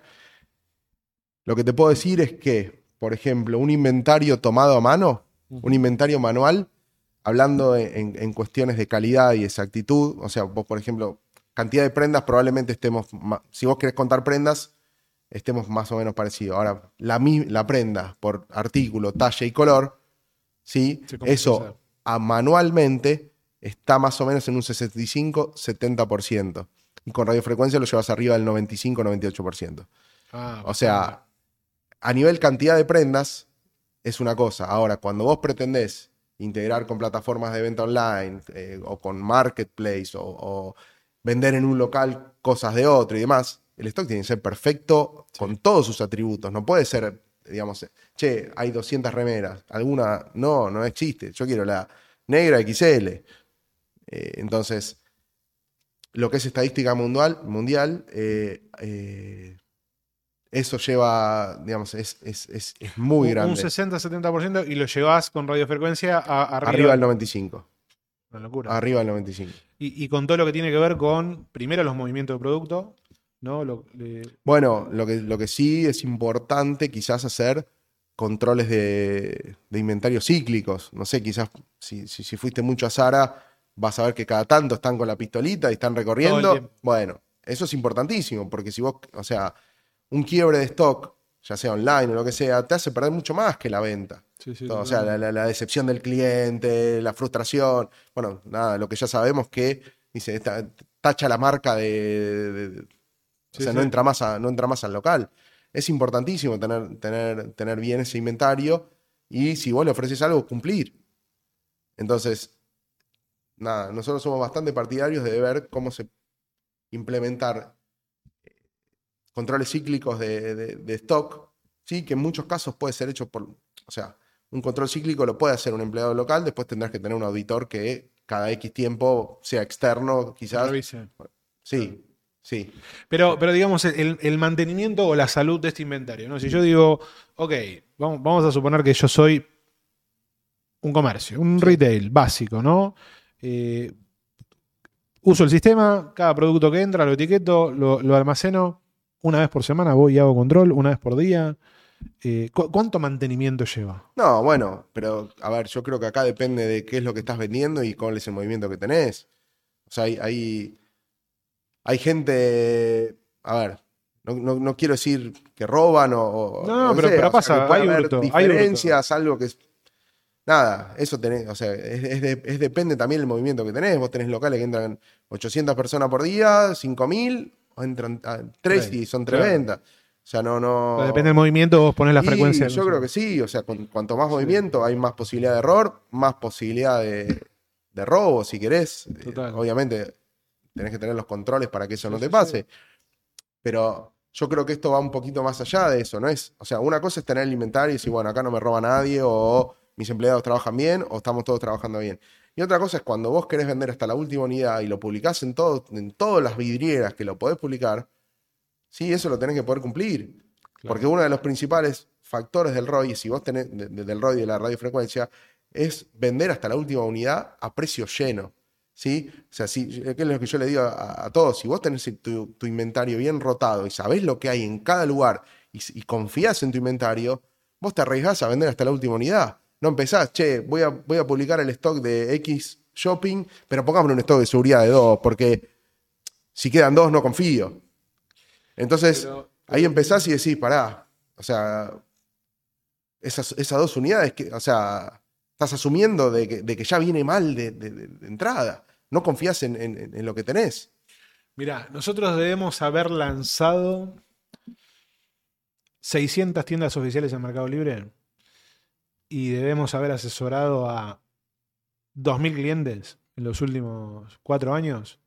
Lo que te puedo decir es que, por ejemplo, un inventario tomado a mano, un inventario manual, hablando en, en cuestiones de calidad y exactitud, o sea, vos, por ejemplo, cantidad de prendas, probablemente estemos, si vos querés contar prendas, estemos más o menos parecidos. Ahora, la, la prenda por artículo, talla y color, ¿sí? Eso a- manualmente está más o menos en un 65-70%. Y con radiofrecuencia lo llevas arriba del 95-98%.
Ah,
O sea, a nivel cantidad de prendas es una cosa. Ahora, cuando vos pretendés integrar con plataformas de venta online eh, o con marketplace o, o vender en un local cosas de otro y demás, el stock tiene que ser perfecto con todos sus atributos. No puede ser, digamos, che, hay 200 remeras. Alguna, no, no existe. Yo quiero la negra XL. Eh, entonces, lo que es estadística mundial, mundial eh, eh, eso lleva, digamos, es, es, es, es muy
un,
grande.
un 60-70% y lo llevas con radiofrecuencia a, arriba.
arriba del 95.
Una locura.
Arriba del 95.
Y, y con todo lo que tiene que ver con, primero, los movimientos de producto, ¿no? Lo- le-
Bueno, lo que, lo que sí es importante quizás hacer controles de, de inventario cíclicos. No sé, quizás si, si, si fuiste mucho a Sara, vas a ver que cada tanto están con la pistolita y están recorriendo. Bueno, eso es importantísimo, porque si vos, o sea, un quiebre de stock, ya sea online o lo que sea, te hace perder mucho más que la venta.
sí, sí,
Todo, o sea, la, la- la decepción del cliente, la frustración. Bueno, nada, lo que ya sabemos que dice, esta- tacha la marca de. de- de-
Sí,
o sea,
sí.
no entra más a- no entra más al local. Es importantísimo tener, tener, tener bien ese inventario y si vos le ofreces algo, cumplir. Entonces, nada, nosotros somos bastante partidarios de ver cómo se implementar eh, controles cíclicos de, de- de stock, sí, que en muchos casos puede ser hecho por, o sea, un control cíclico lo puede hacer un empleado local, después tendrás que tener un auditor que cada X tiempo sea externo, quizás.
revise.
Sí, sí.
Pero, pero digamos, el, el mantenimiento o la salud de este inventario. ¿no? Si yo digo, ok, vamos, vamos a suponer que yo soy un comercio, un retail básico, ¿no? Eh, uso el sistema, cada producto que entra lo etiqueto, lo, lo almaceno, una vez por semana voy y hago control, una vez por día. Eh, ¿cu- ¿Cuánto mantenimiento lleva?
No, bueno, pero a ver, yo creo que acá depende de qué es lo que estás vendiendo y cuál es el movimiento que tenés. O sea, hay, hay, hay gente, a ver, no, no- no quiero decir que roban o...
No, no, pero- pero
o sea,
pasa, hay
diferencias, algo que es... Nada, eso tenés, o sea, es, es de- es depende también del movimiento que tenés. Vos tenés locales que entran 800 personas por día, 5000, o entran 3
Tres,
y son
claro.
3 O sea, no, no...
Depende del movimiento, vos ponés la
Y
frecuencia.
Yo creo que sí, o sea, con- cuanto más movimiento hay más posibilidad de error, más posibilidad de, de robo, si querés. Eh,
Total.
obviamente tenés que tener los controles para que eso no te pase. Pero yo creo que esto va un poquito más allá de eso, ¿no es? O sea, una cosa es tener el inventario y decir, bueno, acá no me roba nadie, o mis empleados trabajan bien, o estamos todos trabajando bien. Y otra cosa es cuando vos querés vender hasta la última unidad y lo publicás en, todo, en todas las vidrieras que lo podés publicar, sí, eso lo tenés que poder cumplir.
Claro.
Porque uno de los principales factores del ROI, si vos tenés de- de- del ROI de la radiofrecuencia, es vender hasta la última unidad a precio lleno. ¿Sí? O sea, si, ¿qué es lo que yo le digo a, a todos? Si vos tenés tu, tu inventario bien rotado y sabés lo que hay en cada lugar y, y confías en tu inventario, vos te arriesgás a vender hasta la última unidad. No empezás, che, voy a, voy a publicar el stock de X shopping, pero pongámosle un stock de seguridad de dos, porque si quedan dos no confío. Entonces,
Pero-
ahí empezás y decís, pará, o sea, esas, esas dos unidades, que, o sea, estás asumiendo de que, de que ya viene mal de, de- de- de entrada. No confías en, en- en lo que tenés.
Mirá, nosotros debemos haber lanzado 600 tiendas oficiales en Mercado Libre y debemos haber asesorado a 2.000 clientes en los últimos cuatro años.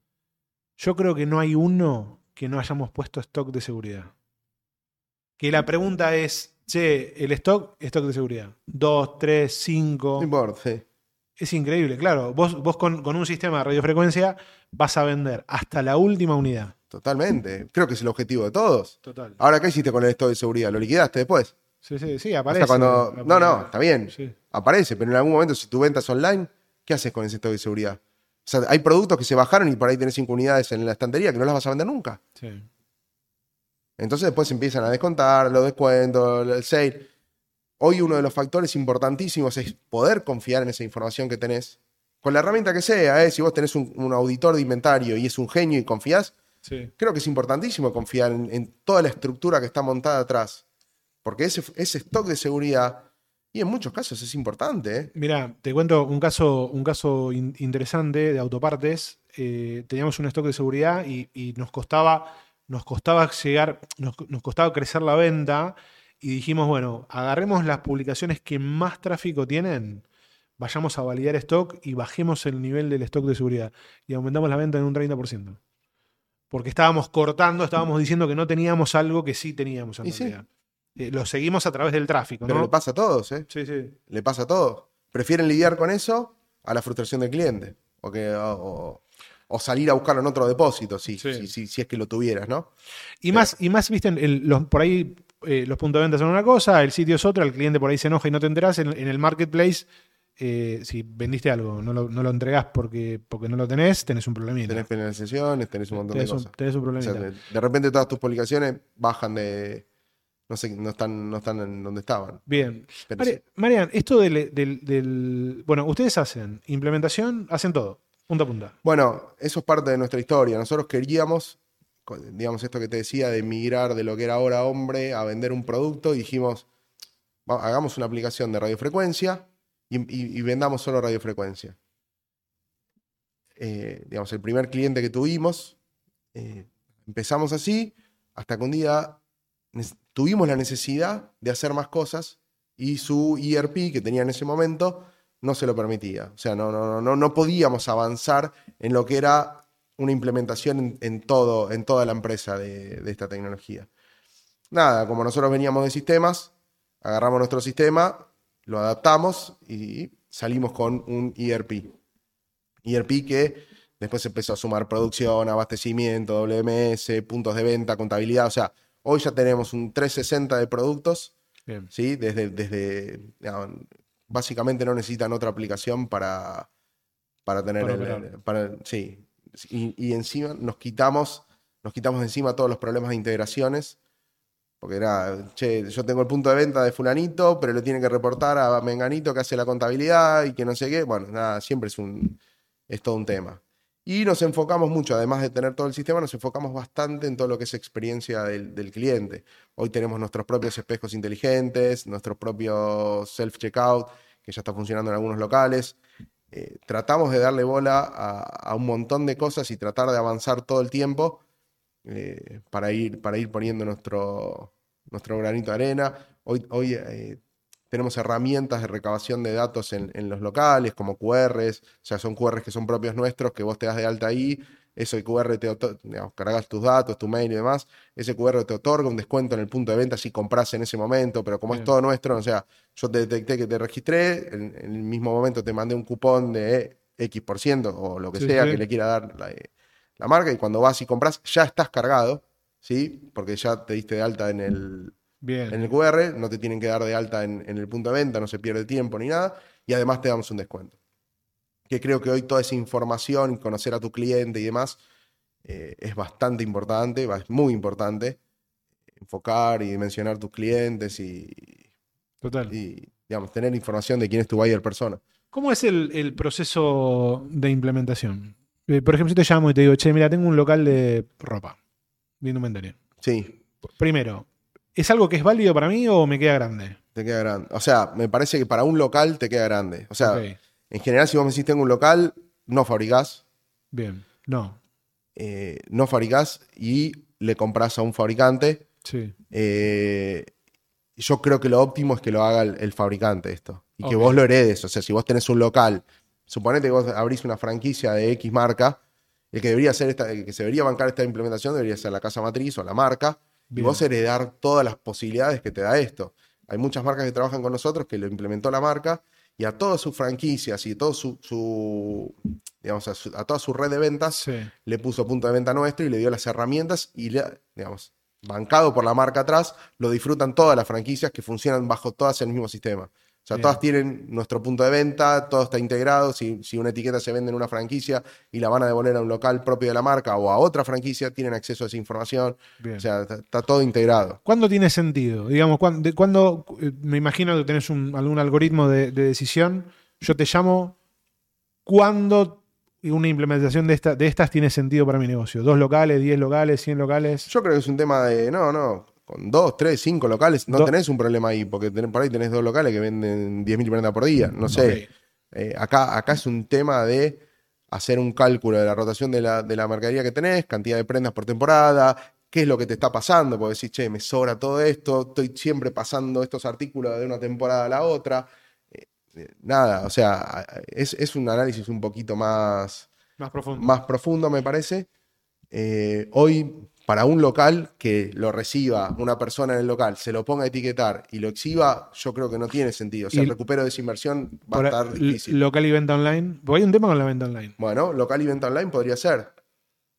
Yo creo que no hay uno que no hayamos puesto stock de seguridad. Que la pregunta es, Che, el stock, stock de seguridad. Dos, tres, cinco.
No importa, sí.
Es increíble, claro. Vos, vos con, con un sistema de radiofrecuencia vas a vender hasta la última unidad.
Totalmente. Creo que es el objetivo de todos.
Total.
Ahora, ¿qué hiciste con el stock de seguridad? ¿Lo liquidaste después?
Sí, sí, sí, aparece.
cuando... No, no, está bien.
Sí.
Aparece, pero en algún momento, si tu venta es online, ¿qué haces con ese stock de seguridad? O sea, hay productos que se bajaron y por ahí tenés cinco unidades en la estantería que no las vas a vender nunca.
sí.
Entonces después empiezan a descontar los descuentos, el sale. Hoy uno de los factores importantísimos es poder confiar en esa información que tenés. Con la herramienta que sea, ¿eh? si vos tenés un, un auditor de inventario y es un genio y confías,
Sí.
creo que es importantísimo confiar en, en toda la estructura que está montada atrás. Porque ese, ese stock de seguridad, y en muchos casos es importante. ¿eh?
Mira, te cuento un caso, un caso in- interesante de autopartes. Eh, teníamos un stock de seguridad y, y nos costaba, nos costaba llegar, nos, nos costaba crecer la venta. Y dijimos, bueno, agarremos las publicaciones que más tráfico tienen, vayamos a validar stock y bajemos el nivel del stock de seguridad. Y aumentamos la venta en un 30%. Porque estábamos cortando, estábamos diciendo que no teníamos algo que sí teníamos en
sí.
realidad. Eh, lo seguimos a través del tráfico,
Pero
¿no?
le pasa a todos, ¿eh?
Sí, sí.
Le pasa a todos. Prefieren lidiar con eso a la frustración del cliente. O, que, o, salir a buscarlo en otro depósito, si,
Sí.
si, si- si es que lo tuvieras, ¿no?
Y más, y más, viste, el- los, por ahí eh, los puntos de venta son una cosa, el sitio es otra, el cliente por ahí se enoja y no te enterás. En, en el marketplace, eh, si vendiste algo, no lo, no lo entregás porque, porque no lo tenés, tenés un problemita.
Tenés penalizaciones, tenés un montón
Tenés
de
un,
cosas.
tenés un
O sea,
problemita.
de, de repente todas tus publicaciones bajan de. No sé, no están, no están en donde estaban.
Bien. Mari-. Marian, esto del, del- del- Bueno, ustedes hacen implementación, hacen todo, punta a punta.
Bueno, eso es parte de nuestra historia. Nosotros queríamos, digamos, esto que te decía, de migrar de lo que era ahora hombre a vender un producto y dijimos, "Va- hagamos una aplicación de radiofrecuencia y, vendamos solo radiofrecuencia. Eh, digamos, el primer cliente que tuvimos, eh, empezamos así, hasta que un día tuvimos la necesidad de hacer más cosas y su ERP que tenía en ese momento no se lo permitía. O sea, no, no, no, no podíamos avanzar en lo que era una implementación en, en todo, en toda la empresa de, de esta tecnología. Nada, como nosotros veníamos de sistemas, agarramos nuestro sistema, lo adaptamos y salimos con un ERP. ERP que después empezó a sumar producción, abastecimiento, WMS, puntos de venta, contabilidad. O sea, hoy ya tenemos un 360 de productos
Bien.
¿sí? Desde, desde básicamente no necesitan otra aplicación para, para tener
Para
el- para- sí. Y, encima nos quitamos, nos quitamos encima todos los problemas de integraciones. Porque era, che, yo tengo el punto de venta de fulanito, pero le tiene que reportar a Menganito que hace la contabilidad y que no sé qué. Bueno, nada, siempre es un, es todo un tema. Y nos enfocamos mucho, además de tener todo el sistema, nos enfocamos bastante en todo lo que es experiencia del, del cliente. Hoy tenemos nuestros propios espejos inteligentes, nuestro propio self-checkout, que ya está funcionando en algunos locales. Eh, tratamos de darle bola a, un montón de cosas y tratar de avanzar todo el tiempo eh, para, ir, para ir poniendo nuestro, nuestro granito de arena. Hoy, hoy eh, tenemos herramientas de recabación de datos en, en los locales, como QRs, o sea, son QRs que son propios nuestros, que vos te das de alta ahí, eso el QR te digamos, cargas tus datos, tu mail y demás, ese QR te otorga un descuento en el punto de venta si compras en ese momento, pero como
Bien.
es todo nuestro, o sea, yo te detecté que te registré, en, en el mismo momento te mandé un cupón de X por ciento o lo que
Sí,
sea
sí.
que le quiera dar la, eh, la marca, y cuando vas y compras ya estás cargado, ¿sí? Porque ya te diste de alta en el,
Bien.
en el QR, no te tienen que dar de alta en, en el punto de venta, no se pierde tiempo ni nada, y además te damos un descuento. Que creo que hoy toda esa información, conocer a tu cliente y demás, eh, es bastante importante, es muy importante enfocar y dimensionar tus clientes y,
Total.
y, digamos, tener información de quién es tu buyer persona.
¿Cómo es el, el proceso de implementación? Eh, por ejemplo, si te llamo y te digo, che, mira, tengo un local de ropa, de indumentaria.
Sí,
Primero, ¿es algo que es válido para mí o me queda grande?
te queda grande. O sea, me parece que para un local te queda grande. O sea, en general, si vos me decís tengo un local, no fabricás,
bien. No,
eh, no fabricás y le compras a un fabricante.
sí.
eh, yo creo que lo óptimo es que lo haga el, el fabricante esto. Y que vos lo heredes. O sea, si vos tenés un local, suponete que vos abrís una franquicia de X marca, el que debería ser esta, el que se debería bancar esta implementación debería ser la casa matriz o la marca. Y vos heredar todas las posibilidades que te da esto. Hay muchas marcas que trabajan con nosotros que lo implementó la marca y a todas sus franquicias y todo su, su digamos, a, su- a toda su red de ventas
Sí.
le puso punto de venta nuestro y le dio las herramientas y, le, digamos, bancado por la marca atrás, lo disfrutan todas las franquicias que funcionan bajo todas el mismo sistema. O sea,
Bien.
todas tienen nuestro punto de venta, todo está integrado. Si, si una etiqueta se vende en una franquicia y la van a devolver a un local propio de la marca o a otra franquicia, tienen acceso a esa información.
Bien.
O sea, está, está todo integrado.
¿Cuándo tiene sentido? Digamos, ¿cuándo, cuándo, eh, me imagino que tenés un- algún algoritmo de, de decisión. Yo te llamo. ¿Cuándo una implementación de, esta, de estas tiene sentido para mi negocio? ¿Dos locales, diez locales, cien locales?
Yo creo que es un tema de, no, no, con dos, tres, cinco locales no
Do-
tenés un problema ahí, porque por ahí tenés dos locales que venden 10.000 prendas por día, no sé. Eh, acá, acá es un tema de hacer un cálculo de la rotación de la, de la mercadería que tenés, cantidad de prendas por temporada, qué es lo que te está pasando, porque decís, che, me sobra todo esto, estoy siempre pasando estos artículos de una temporada a la otra. Eh, eh, nada, o sea, es, es un análisis un poquito más,
Más profundo.
más profundo, me parece. Hoy, para un local que lo reciba una persona en el local, se lo ponga a etiquetar y lo exhiba, yo creo que no tiene sentido. O sea, el recupero de esa inversión va a estar difícil.
Local y venta online. Porque hay un tema con la venta online.
Bueno, local y venta online podría ser.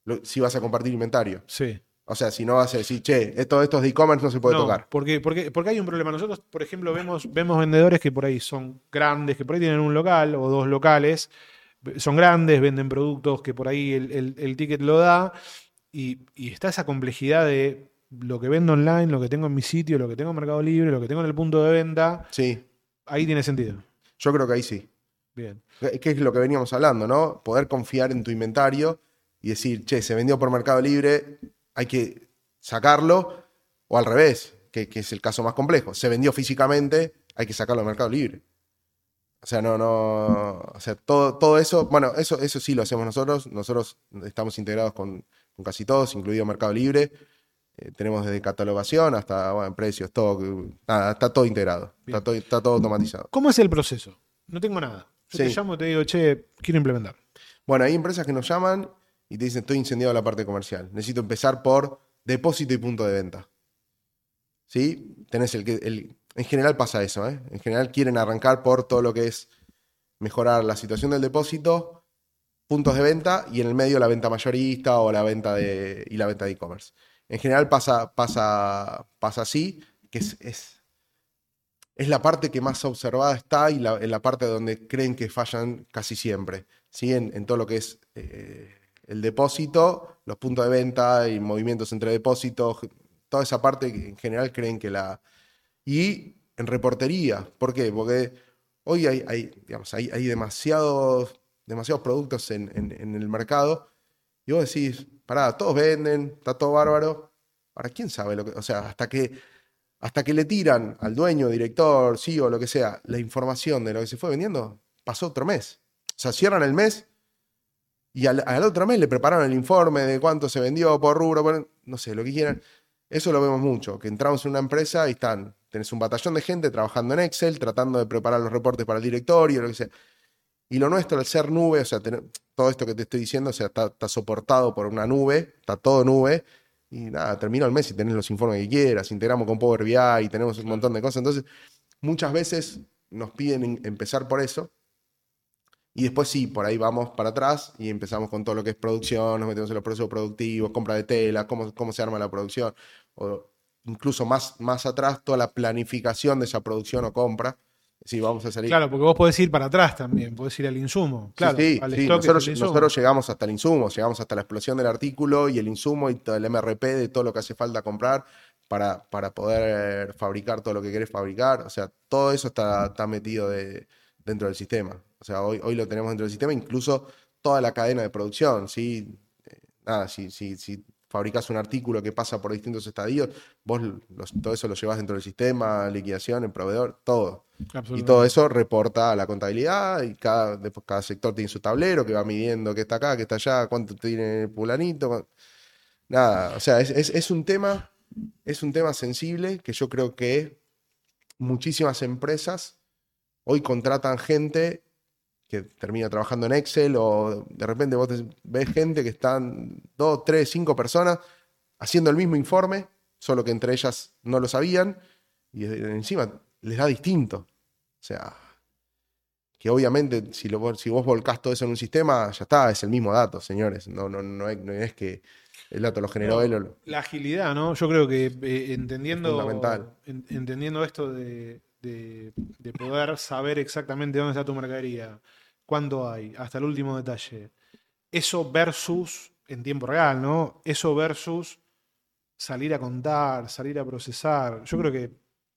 Lo- si vas a compartir inventario.
Sí.
O sea, si no vas a decir, che, esto, esto es de e-commerce, no se puede
No,
tocar.
Porque, porque, porque hay un problema. Nosotros, por ejemplo, vemos, vemos vendedores que por ahí son grandes, que por ahí tienen un local o dos locales, son grandes, venden productos que por ahí el, el- el ticket lo da, y, y está esa complejidad de lo que vendo online, lo que tengo en mi sitio, lo que tengo en Mercado Libre, lo que tengo en el punto de venta,
Sí,
ahí tiene sentido.
yo creo que ahí sí.
Bien.
Que que es lo que veníamos hablando, ¿no? Poder confiar en tu inventario y decir, che, se vendió por Mercado Libre, hay que sacarlo, o al revés, que, que es el caso más complejo. Se vendió físicamente, hay que sacarlo al Mercado Libre. O sea, no, no. O sea, todo, todo eso, bueno, eso, eso sí lo hacemos nosotros. Nosotros estamos integrados con, con casi todos, incluido Mercado Libre. Eh, tenemos desde catalogación hasta bueno, precios, todo. Nada, está todo integrado. Está todo, está todo automatizado.
¿Cómo es el proceso? No tengo nada. Yo te llamo y te digo, che, quiero implementar.
Bueno, hay empresas que nos llaman y te dicen, estoy incendiado en la parte comercial. Necesito empezar por depósito y punto de venta. ¿Sí? Tenés el que. El, en general pasa eso, ¿eh? En general quieren arrancar por todo lo que es mejorar la situación del depósito, puntos de venta y en el medio la venta mayorista o la venta de. y la venta de e-commerce. En general pasa, pasa, pasa así, que es, es, la parte que más observada está y la, en la parte donde creen que fallan casi siempre. ¿sí? En, en todo lo que es eh, el depósito, los puntos de venta y movimientos entre depósitos, toda esa parte en general creen que la... Y en reportería, ¿por qué? Porque hoy hay, hay, digamos, hay, hay demasiados, demasiados productos en, el mercado y vos decís, pará, todos venden, está todo bárbaro. Ahora, ¿quién sabe lo que... O sea, hasta que, hasta que le tiran al dueño, director, CEO, lo que sea, la información de lo que se fue vendiendo, pasó otro mes. O sea, cierran el mes y al, al otro mes le prepararon el informe de cuánto se vendió por rubro, por- no sé, lo que quieran. Eso lo vemos mucho, que entramos en una empresa y están, tenés un batallón de gente trabajando en Excel, tratando de preparar los reportes para el directorio, lo que sea. Y lo nuestro, al ser nube, o sea, tener- todo esto que te estoy diciendo, o sea, está, soportado por una nube, está todo nube, y nada, termina el mes y tenés los informes que quieras, integramos con Power BI y tenemos un montón de cosas. Entonces, muchas veces nos piden en- empezar por eso, y después sí, por ahí vamos para atrás y empezamos con todo lo que es producción, nos metemos en los procesos productivos, compra de tela, cómo, cómo se arma la producción, o incluso más, más atrás, toda la planificación de esa producción o compra. Si vamos a salir.
Claro, porque vos podés ir para atrás también, podés ir al insumo. Claro,
sí, sí,
al
sí, Nosotros,
insumo.
nosotros llegamos hasta el insumo, llegamos hasta la explosión del artículo y el insumo y todo el MRP de todo lo que hace falta comprar para, para poder fabricar todo lo que querés fabricar. O sea, todo eso está, está metido de- dentro del sistema. O sea, hoy, hoy lo tenemos dentro del sistema, incluso toda la cadena de producción. ¿sí? Eh, Nada, si, si, si fabricás un artículo que pasa por distintos estadios, vos los- todo eso lo llevas dentro del sistema, liquidación, el proveedor, todo. Y todo eso reporta a la contabilidad y cada, sector tiene su tablero que va midiendo qué está acá, qué está allá, cuánto tiene fulanito. cuán- Nada, o sea, es, es- es un tema, es un tema sensible que yo creo que muchísimas empresas hoy contratan gente que termina trabajando en Excel o de repente vos ves gente que están dos, tres, cinco personas haciendo el mismo informe, solo que entre ellas no lo sabían Y encima les da distinto. O sea, que obviamente si, lo, si vos volcás todo eso en un sistema, ya está, es el mismo dato, señores. No, no, no, es, que el dato lo generó él.
La agilidad, ¿no? Yo creo que eh, entendiendo, entendiendo esto de, de, poder saber exactamente dónde está tu mercadería, cuándo hay, hasta el último detalle. Eso versus, en tiempo real, ¿no? Eso versus salir a contar, salir a procesar. Yo creo que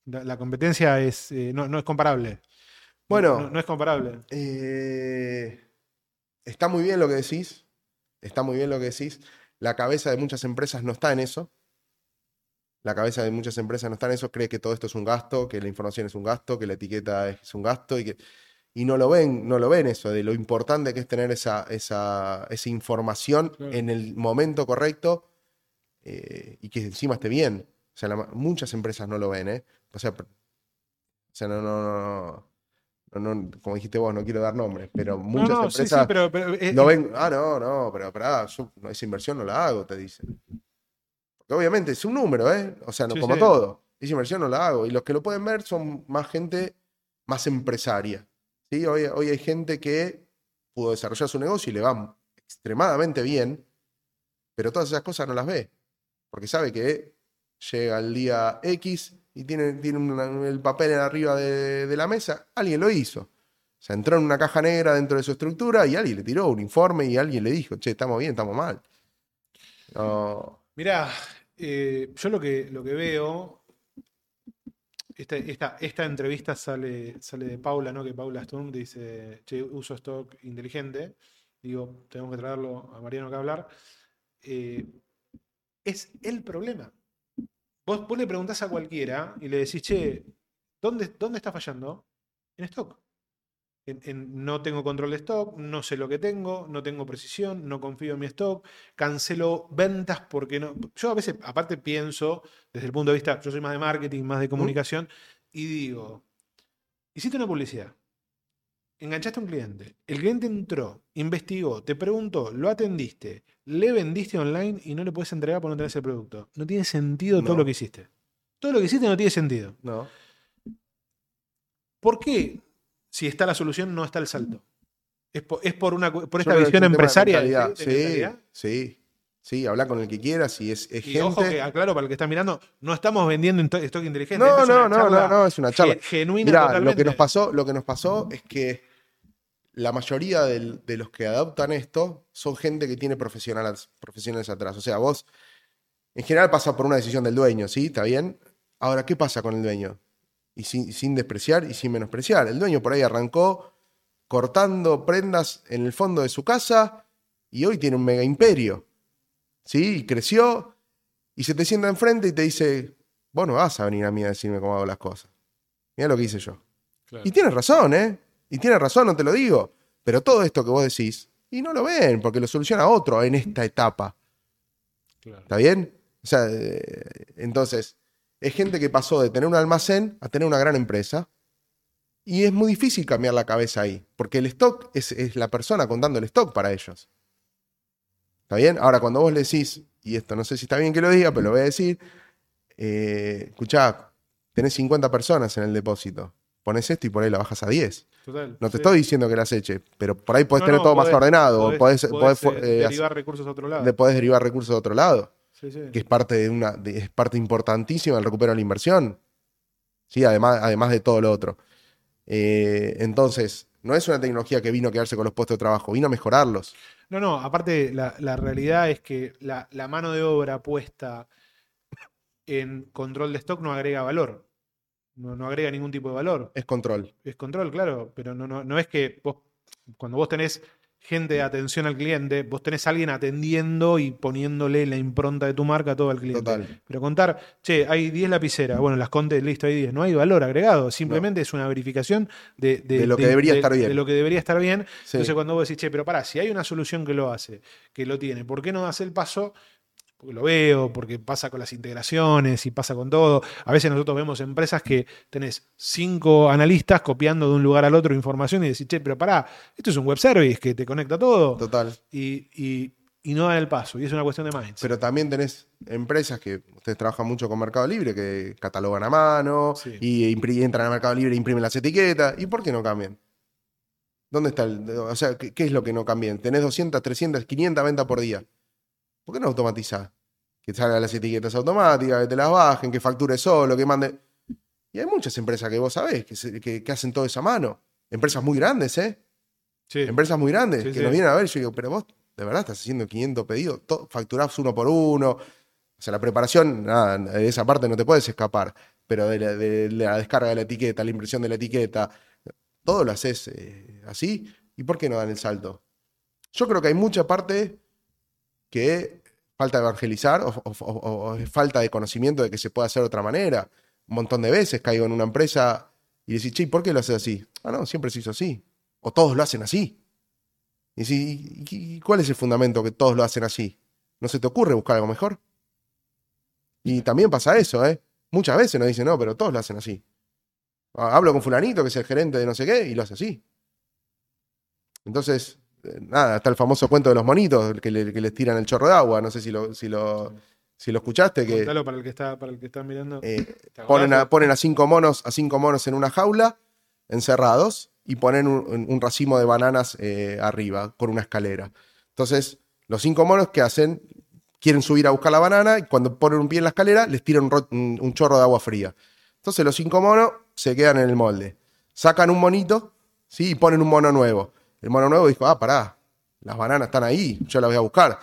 la, competencia es, eh, no, es comparable.
Bueno.
No, es comparable.
Eh, está muy bien lo que decís. Está muy bien lo que decís. La cabeza de muchas empresas no está en eso. La cabeza de muchas empresas no está en eso. Cree que todo esto es un gasto, que la información es un gasto, que la etiqueta es un gasto y que. Y no lo ven, no lo ven eso, de lo importante que es tener esa, esa, esa información en el momento correcto eh, y que encima esté bien. O sea, muchas empresas no lo ven, ¿eh? O sea, o sea no, no, no, como dijiste vos, no quiero dar nombres, pero muchas empresas
pero,
eh, no ven, ah, no, no, pero, pero yo esa inversión no la hago, te dicen. Obviamente es un número, ¿eh? O sea, no como todo. Esa inversión no la hago. Y los que lo pueden ver son más gente más empresaria. ¿sí? Hoy, hoy hay gente que pudo desarrollar su negocio y le va extremadamente bien, pero todas esas cosas no las ve porque sabe que llega el día X y tiene, tiene el papel en arriba de, la mesa, alguien lo hizo. O sea, entró en una caja negra dentro de su estructura y alguien le tiró un informe y alguien le dijo, che, estamos bien, estamos mal.
Mirá, eh, yo lo que, lo que veo, esta, esta, entrevista sale, sale de Paula, ¿no? Que Paula Stone dice, che, uso stock inteligente. Digo, tenemos que traerlo a Mariano que hablar. Eh, es el problema. Vos, le preguntás a cualquiera y le decís, che, ¿dónde, dónde está fallando? En stock. No tengo control de stock, no sé lo que tengo, no tengo precisión, no confío en mi stock, cancelo ventas porque no. Yo a veces, aparte, pienso desde el punto de vista, yo soy más de marketing, más de comunicación, y digo, hiciste una publicidad, enganchaste a un cliente, el cliente entró, investigó, te preguntó, lo atendiste, le vendiste online y no le puedes entregar por no tener ese producto. No tiene sentido todo lo que hiciste. Todo lo que hiciste no tiene sentido.
No.
¿Por qué, si está la solución, no está el salto? ¿Es por, una, por esta visión empresaria?
sí, sí. Sí, habla con el que quieras y es, es
y Ojo que, aclaro, para el que está mirando, no estamos vendiendo stock inteligente.
No, no, no, no, no, es una charla.
Genuina
Lo que, nos pasó, lo que nos pasó es que la mayoría de los que adoptan esto son gente que tiene profesionales, profesionales atrás. O sea, vos, en general pasa por una decisión del dueño, ¿sí? ¿Está bien? Ahora, ¿qué pasa con el dueño? Y sin, despreciar y sin menospreciar. El dueño por ahí arrancó cortando prendas en el fondo de su casa y hoy tiene un mega imperio. ¿Sí? Y creció y se te sienta enfrente y te dice, vos no vas a venir a mí a decirme cómo hago las cosas. Mira lo que hice yo. Y tienes razón, ¿eh? Y tiene razón, no te lo digo. Pero todo esto que vos decís, y no lo ven, porque lo soluciona otro en esta etapa. ¿Está bien? O sea, eh, entonces, es gente que pasó de tener un almacén a tener una gran empresa. Y es muy difícil cambiar la cabeza ahí, porque el stock es, la persona contando el stock para ellos. ¿Está bien? Ahora, cuando vos le decís, y esto no sé si está bien que lo diga, pero lo voy a decir, eh, escuchá, tenés 50 personas en el depósito pones esto y por ahí la bajas a 10. no te estoy diciendo que las eche, pero por ahí podés tener todo más ordenado. Podés, podés,
eh, derivar recursos a otro lado.
podés derivar recursos a otro lado. Que es parte, de una, es parte importantísima del recupero de la inversión. ¿Sí? Además, además de todo lo otro. Eh, entonces, no es una tecnología que vino a quedarse con los puestos de trabajo, vino a mejorarlos.
No, no, aparte la, la realidad es que la, la mano de obra puesta en control de stock no agrega valor. No, agrega ningún tipo de valor.
Es control.
Es control, claro, pero no, no, no es que vos, cuando vos tenés gente de atención al cliente, vos tenés a alguien atendiendo y poniéndole la impronta de tu marca a todo el cliente. Total. Pero contar, che, hay 10 lapiceras, bueno, las conté, listo, hay 10. No hay valor agregado, simplemente es una verificación de,
lo que debería estar bien.
De lo que debería estar bien. Entonces, cuando vos decís, che, pero pará, si hay una solución que lo hace, que lo tiene, ¿por qué no das el paso porque lo veo, porque pasa con las integraciones y pasa con todo. A veces nosotros vemos empresas que tenés cinco analistas copiando de un lugar al otro información y decís, che, pero pará, esto es un web service que te conecta todo.
Total.
Y, y no dan el paso. Y es una cuestión de mindset.
Pero también tenés empresas que ustedes trabajan mucho con Mercado Libre, que catalogan a mano
Sí.
y entran a Mercado Libre e imprimen las etiquetas. ¿Y por qué no cambian? ¿Dónde está el.? O sea, ¿qué, qué es lo que no cambian? Tenés 200, 300, 500 ventas por día. ¿Por qué no automatizás? Que salgan las etiquetas automáticas, que te las bajen, que facture solo, que mande. Y hay muchas empresas que vos sabés que, se- que- que hacen todo eso a mano. Empresas muy grandes, ¿eh?
Sí.
Empresas muy grandes
Sí,
que
sí.
nos vienen a ver. Yo digo, pero vos, ¿de verdad estás haciendo 500 pedidos? To- facturás uno por uno. O sea, la preparación, nada, de esa parte no te puedes escapar. Pero de la, de la descarga de la etiqueta, la impresión de la etiqueta, todo lo haces eh, así. ¿Y por qué no dan el salto? Yo creo que hay mucha parte que falta evangelizar o, falta de conocimiento de que se puede hacer de otra manera. Un montón de veces caigo en una empresa y decís, che, ¿y ¿por qué lo haces así? Ah, no, siempre se hizo así. O todos lo hacen así. Y si, ¿y- cuál es el fundamento que todos lo hacen así? ¿No se te ocurre buscar algo mejor? Y también pasa eso, ¿eh? Muchas veces nos dicen, no, pero todos lo hacen así. Hablo con fulanito, que es el gerente de no sé qué, y lo hace así. Entonces, nada, está el famoso cuento de los monitos, que, le- que les tiran el chorro de agua. No sé si lo, si lo, si lo escuchaste, que
Contalo para el que está, para el que está mirando.
eh, ponen, a, ponen a cinco monos, a cinco monos en una jaula, encerrados, y ponen un, un racimo de bananas eh, arriba, con una escalera. Entonces, los cinco monos que hacen, quieren subir a buscar la banana, y cuando ponen un pie en la escalera, les tiran un- un chorro de agua fría. Entonces, los cinco monos se quedan en el molde. Sacan un monito, ¿sí? Y ponen un mono nuevo. El mono nuevo dijo, ah, pará, las bananas están ahí, yo las voy a buscar.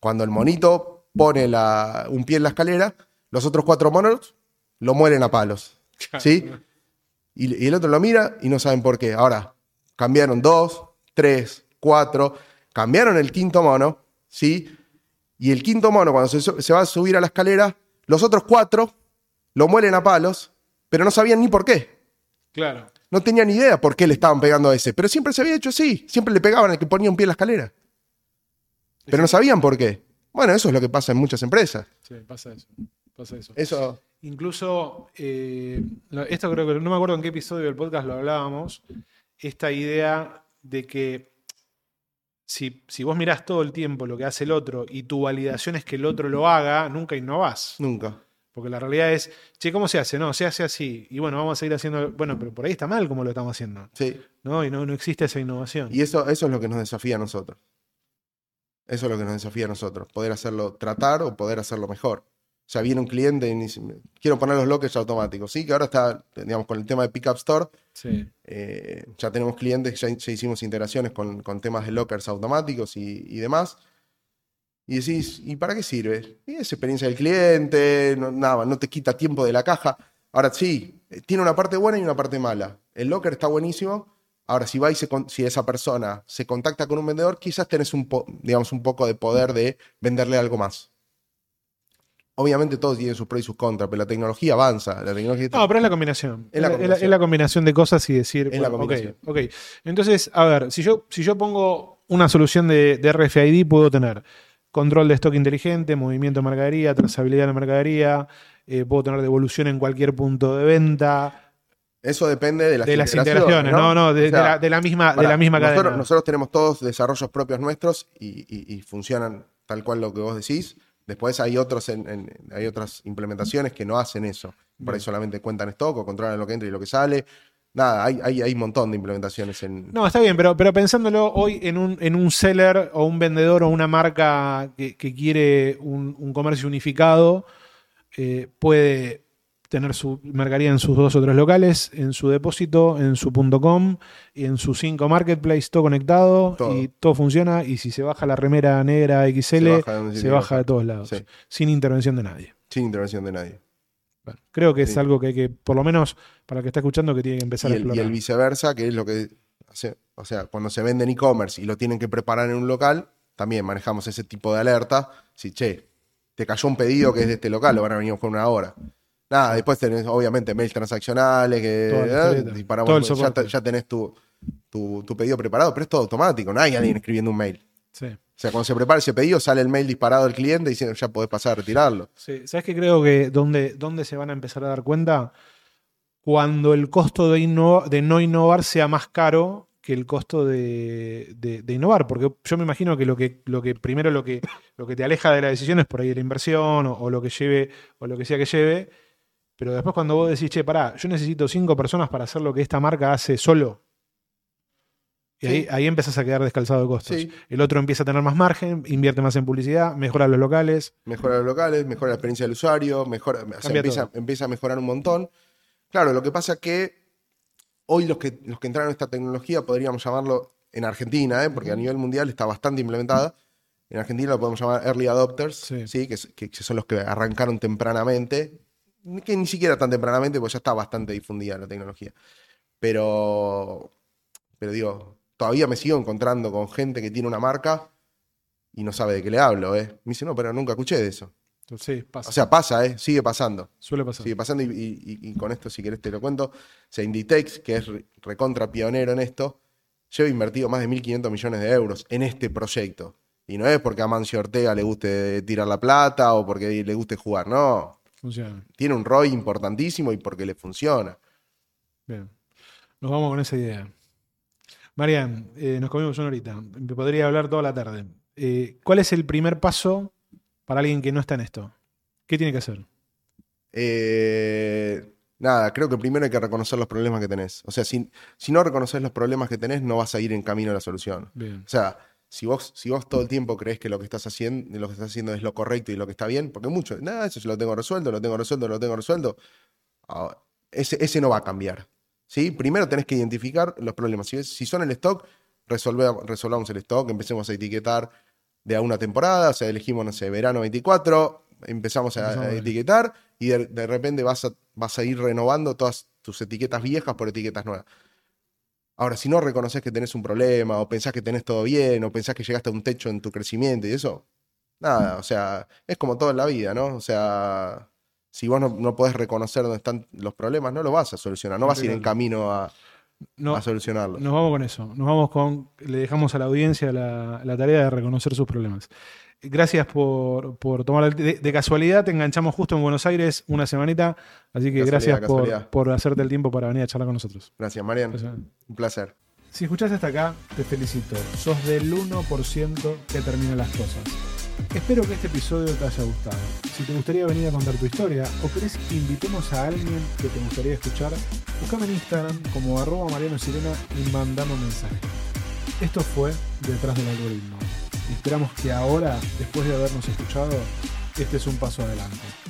Cuando el monito pone la- un pie en la escalera, los otros cuatro monos lo mueren a palos. ¿Sí? Y, y el otro lo mira y no saben por qué. Ahora, cambiaron dos, tres, cuatro, cambiaron el quinto mono, ¿sí? Y el quinto mono, cuando se, se va a subir a la escalera, los otros cuatro lo muelen a palos, pero no sabían ni por qué.
Claro.
No tenían ni idea por qué le estaban pegando a ese, pero siempre se había hecho así. Siempre le pegaban al que ponía un pie en la escalera. Pero no sabían por qué. Bueno, eso es lo que pasa en muchas empresas.
Sí, pasa eso. Pasa eso.
Eso,
Incluso, eh, esto creo que no me acuerdo en qué episodio del podcast lo hablábamos, esta idea de que si, si vos mirás todo el tiempo lo que hace el otro y tu validación es que el otro lo haga, nunca innovás.
nunca.
Porque la realidad es, che, ¿cómo se hace? No, se hace así. Y bueno, vamos a seguir haciendo. Bueno, pero por ahí está mal como lo estamos haciendo.
Sí.
¿no? Y no, no existe esa innovación.
Y eso, eso es lo que nos desafía a nosotros. Eso es lo que nos desafía a nosotros. Poder hacerlo, tratar o poder hacerlo mejor. O sea, viene un cliente y dice, quiero poner los lockers automáticos. Sí, que ahora está, digamos, con el tema de Pickup Store,
Sí.
eh, ya tenemos clientes, ya, ya hicimos integraciones con, con temas de lockers automáticos y, y demás. Y decís, ¿y para qué sirve? Y es experiencia del cliente, no, nada, no te quita tiempo de la caja. Ahora sí, eh, tiene una parte buena y una parte mala. El locker está buenísimo. Ahora, si va y se con- si esa persona se contacta con un vendedor, quizás tenés un, po- digamos, un poco de poder de venderle algo más. Obviamente todos tienen sus pros y sus contras, pero la tecnología avanza. La tecnología
No, pero es la combinación.
Es la
Es
combinación.
es la combinación de cosas y decir,
Es la
bueno,
combinación.
ok. Entonces, a ver, si yo, si yo pongo una solución de, de RFID, puedo tener control de stock inteligente, movimiento de mercadería, trazabilidad de la mercadería, eh, puedo tener devolución en cualquier punto de venta,
Eso depende de las,
de las integraciones, no, no, de,
O sea,
de la, de la misma, de la misma
nosotros,
cadena.
nosotros tenemos todos desarrollos propios nuestros y, y- y funcionan tal cual lo que vos decís. Después hay, otros en- en- hay otras implementaciones que no hacen eso. Por ahí solamente cuentan stock o controlan lo que entra y lo que sale. Nada, hay, hay, hay un montón de implementaciones en.
No, está bien, pero, pero pensándolo hoy en un, en un seller o un vendedor o una marca que, que quiere un, un comercio unificado, eh, puede tener su mercadería en sus dos o tres locales, en su depósito, en su .com, y en sus cinco marketplace, todo conectado
Todo.
y todo funciona. Y si se baja la remera negra XL, se baja,
de se
todos lados,
Sí.
sin intervención de nadie.
Sin intervención de nadie.
Creo que es algo que hay que, por lo menos para el que está escuchando, que tiene que empezar
Y
a
el, y
explorar.
el viceversa, que es lo que hace. O sea, cuando se vende en e-commerce y lo tienen que preparar en un local, también manejamos ese tipo de alerta. Si, che, te cayó un pedido que es de este local, lo van a venir con una hora. Nada, después tenés, obviamente, mails transaccionales, que ¿eh?
historieta.
disparamos,
Todo el
ya, ya tenés tu, tu, tu pedido preparado, pero es todo automático, no hay alguien escribiendo un mail.
Sí.
O sea, cuando se prepara ese pedido, sale el mail disparado al cliente diciendo ya podés pasar a retirarlo.
Sí, ¿sabes qué creo que donde, donde se van a empezar a dar cuenta? Cuando el costo de, inno- de no innovar sea más caro que el costo de, de- de innovar. Porque yo me imagino que lo que, lo que primero lo que, lo que te aleja de la decisión es por ahí la inversión o, o lo que lleve, o lo que sea que lleve. Pero después cuando vos decís, che, pará, yo necesito cinco personas para hacer lo que esta marca hace solo. Y
Sí.
ahí, ahí empezás a quedar descalzado de costos.
Sí.
El otro empieza a tener más margen, invierte más en publicidad, mejora los locales.
Mejora los locales, mejora la experiencia del usuario, mejora, o sea,
Cambia
empieza, empieza a mejorar un montón. Claro, lo que pasa es que hoy los que, los que entraron en esta tecnología podríamos llamarlo en Argentina, ¿eh? porque a nivel mundial está bastante implementada. En Argentina lo podemos llamar early adopters,
Sí.
¿sí? Que, es- que son los que arrancaron tempranamente, que ni siquiera tan tempranamente, porque ya está bastante difundida la tecnología. Pero, pero digo, todavía me sigo encontrando con gente que tiene una marca y no sabe de qué le hablo, ¿eh? Me dice, no, pero nunca escuché de eso.
Sí, pasa.
O sea, pasa, ¿eh? Sigue pasando.
suele pasar.
Sigue pasando y, y- y- y con esto, si querés, te lo cuento. O sea, Inditex, que es re- recontra pionero en esto, lleva invertido más de 1.500 millones de euros en este proyecto. Y no es porque a Mancio Ortega le guste tirar la plata o porque le guste jugar, no.
Funciona.
Tiene un ROI importantísimo y porque le funciona.
Bien. Nos vamos con esa idea. Marian, eh, nos comimos una horita. Me podría hablar toda la tarde. Eh, ¿Cuál es el primer paso para alguien que no está en esto? ¿Qué tiene que hacer?
Eh, nada, creo que primero hay que reconocer los problemas que tenés. O sea, si, si no reconoces los problemas que tenés, no vas a ir en camino a la solución.
Bien.
O sea, si vos, si vos todo el tiempo crees que lo que estás haciendo, lo que estás haciendo es lo correcto y lo que está bien, porque mucho, nada, eso yo lo tengo resuelto, lo tengo resuelto, lo tengo resuelto, ah, ese, ese no va a cambiar. ¿Sí? Primero tenés que identificar los problemas. Si, son el stock, resolve- resolvamos el stock, empecemos a etiquetar de a una temporada, o sea, elegimos, no sé, verano 24, empezamos a, etiquetar y de, de repente vas a, vas a ir renovando todas tus etiquetas viejas por etiquetas nuevas. Ahora, si no reconoces que tenés un problema, o pensás que tenés todo bien, o pensás que llegaste a un techo en tu crecimiento y eso, nada, o sea, es como todo en la vida, ¿no? O sea, si vos no, no podés reconocer dónde están los problemas, no lo vas a solucionar, no vas a ir en camino a,
No,
a solucionarlos.
nos vamos con eso. Nos vamos con. Le dejamos a la audiencia la, la tarea de reconocer sus problemas. Gracias por, por tomar el- de, de casualidad. Te enganchamos justo en Buenos Aires una semanita. Así que
Casualidad,
gracias por, por hacerte el tiempo para venir a charlar con nosotros.
Gracias, Marian.
Gracias.
Un placer.
Si escuchaste hasta acá, te felicito. Sos del 1% que termina las cosas. Espero que este episodio te haya gustado. Si te gustaría venir a contar tu historia o querés que invitemos a alguien que te gustaría escuchar, buscame en Instagram como arroba Mariano Sirena y mandame un mensaje. Esto fue Detrás del Algoritmo. Esperamos que ahora, después de habernos escuchado, este es un paso adelante.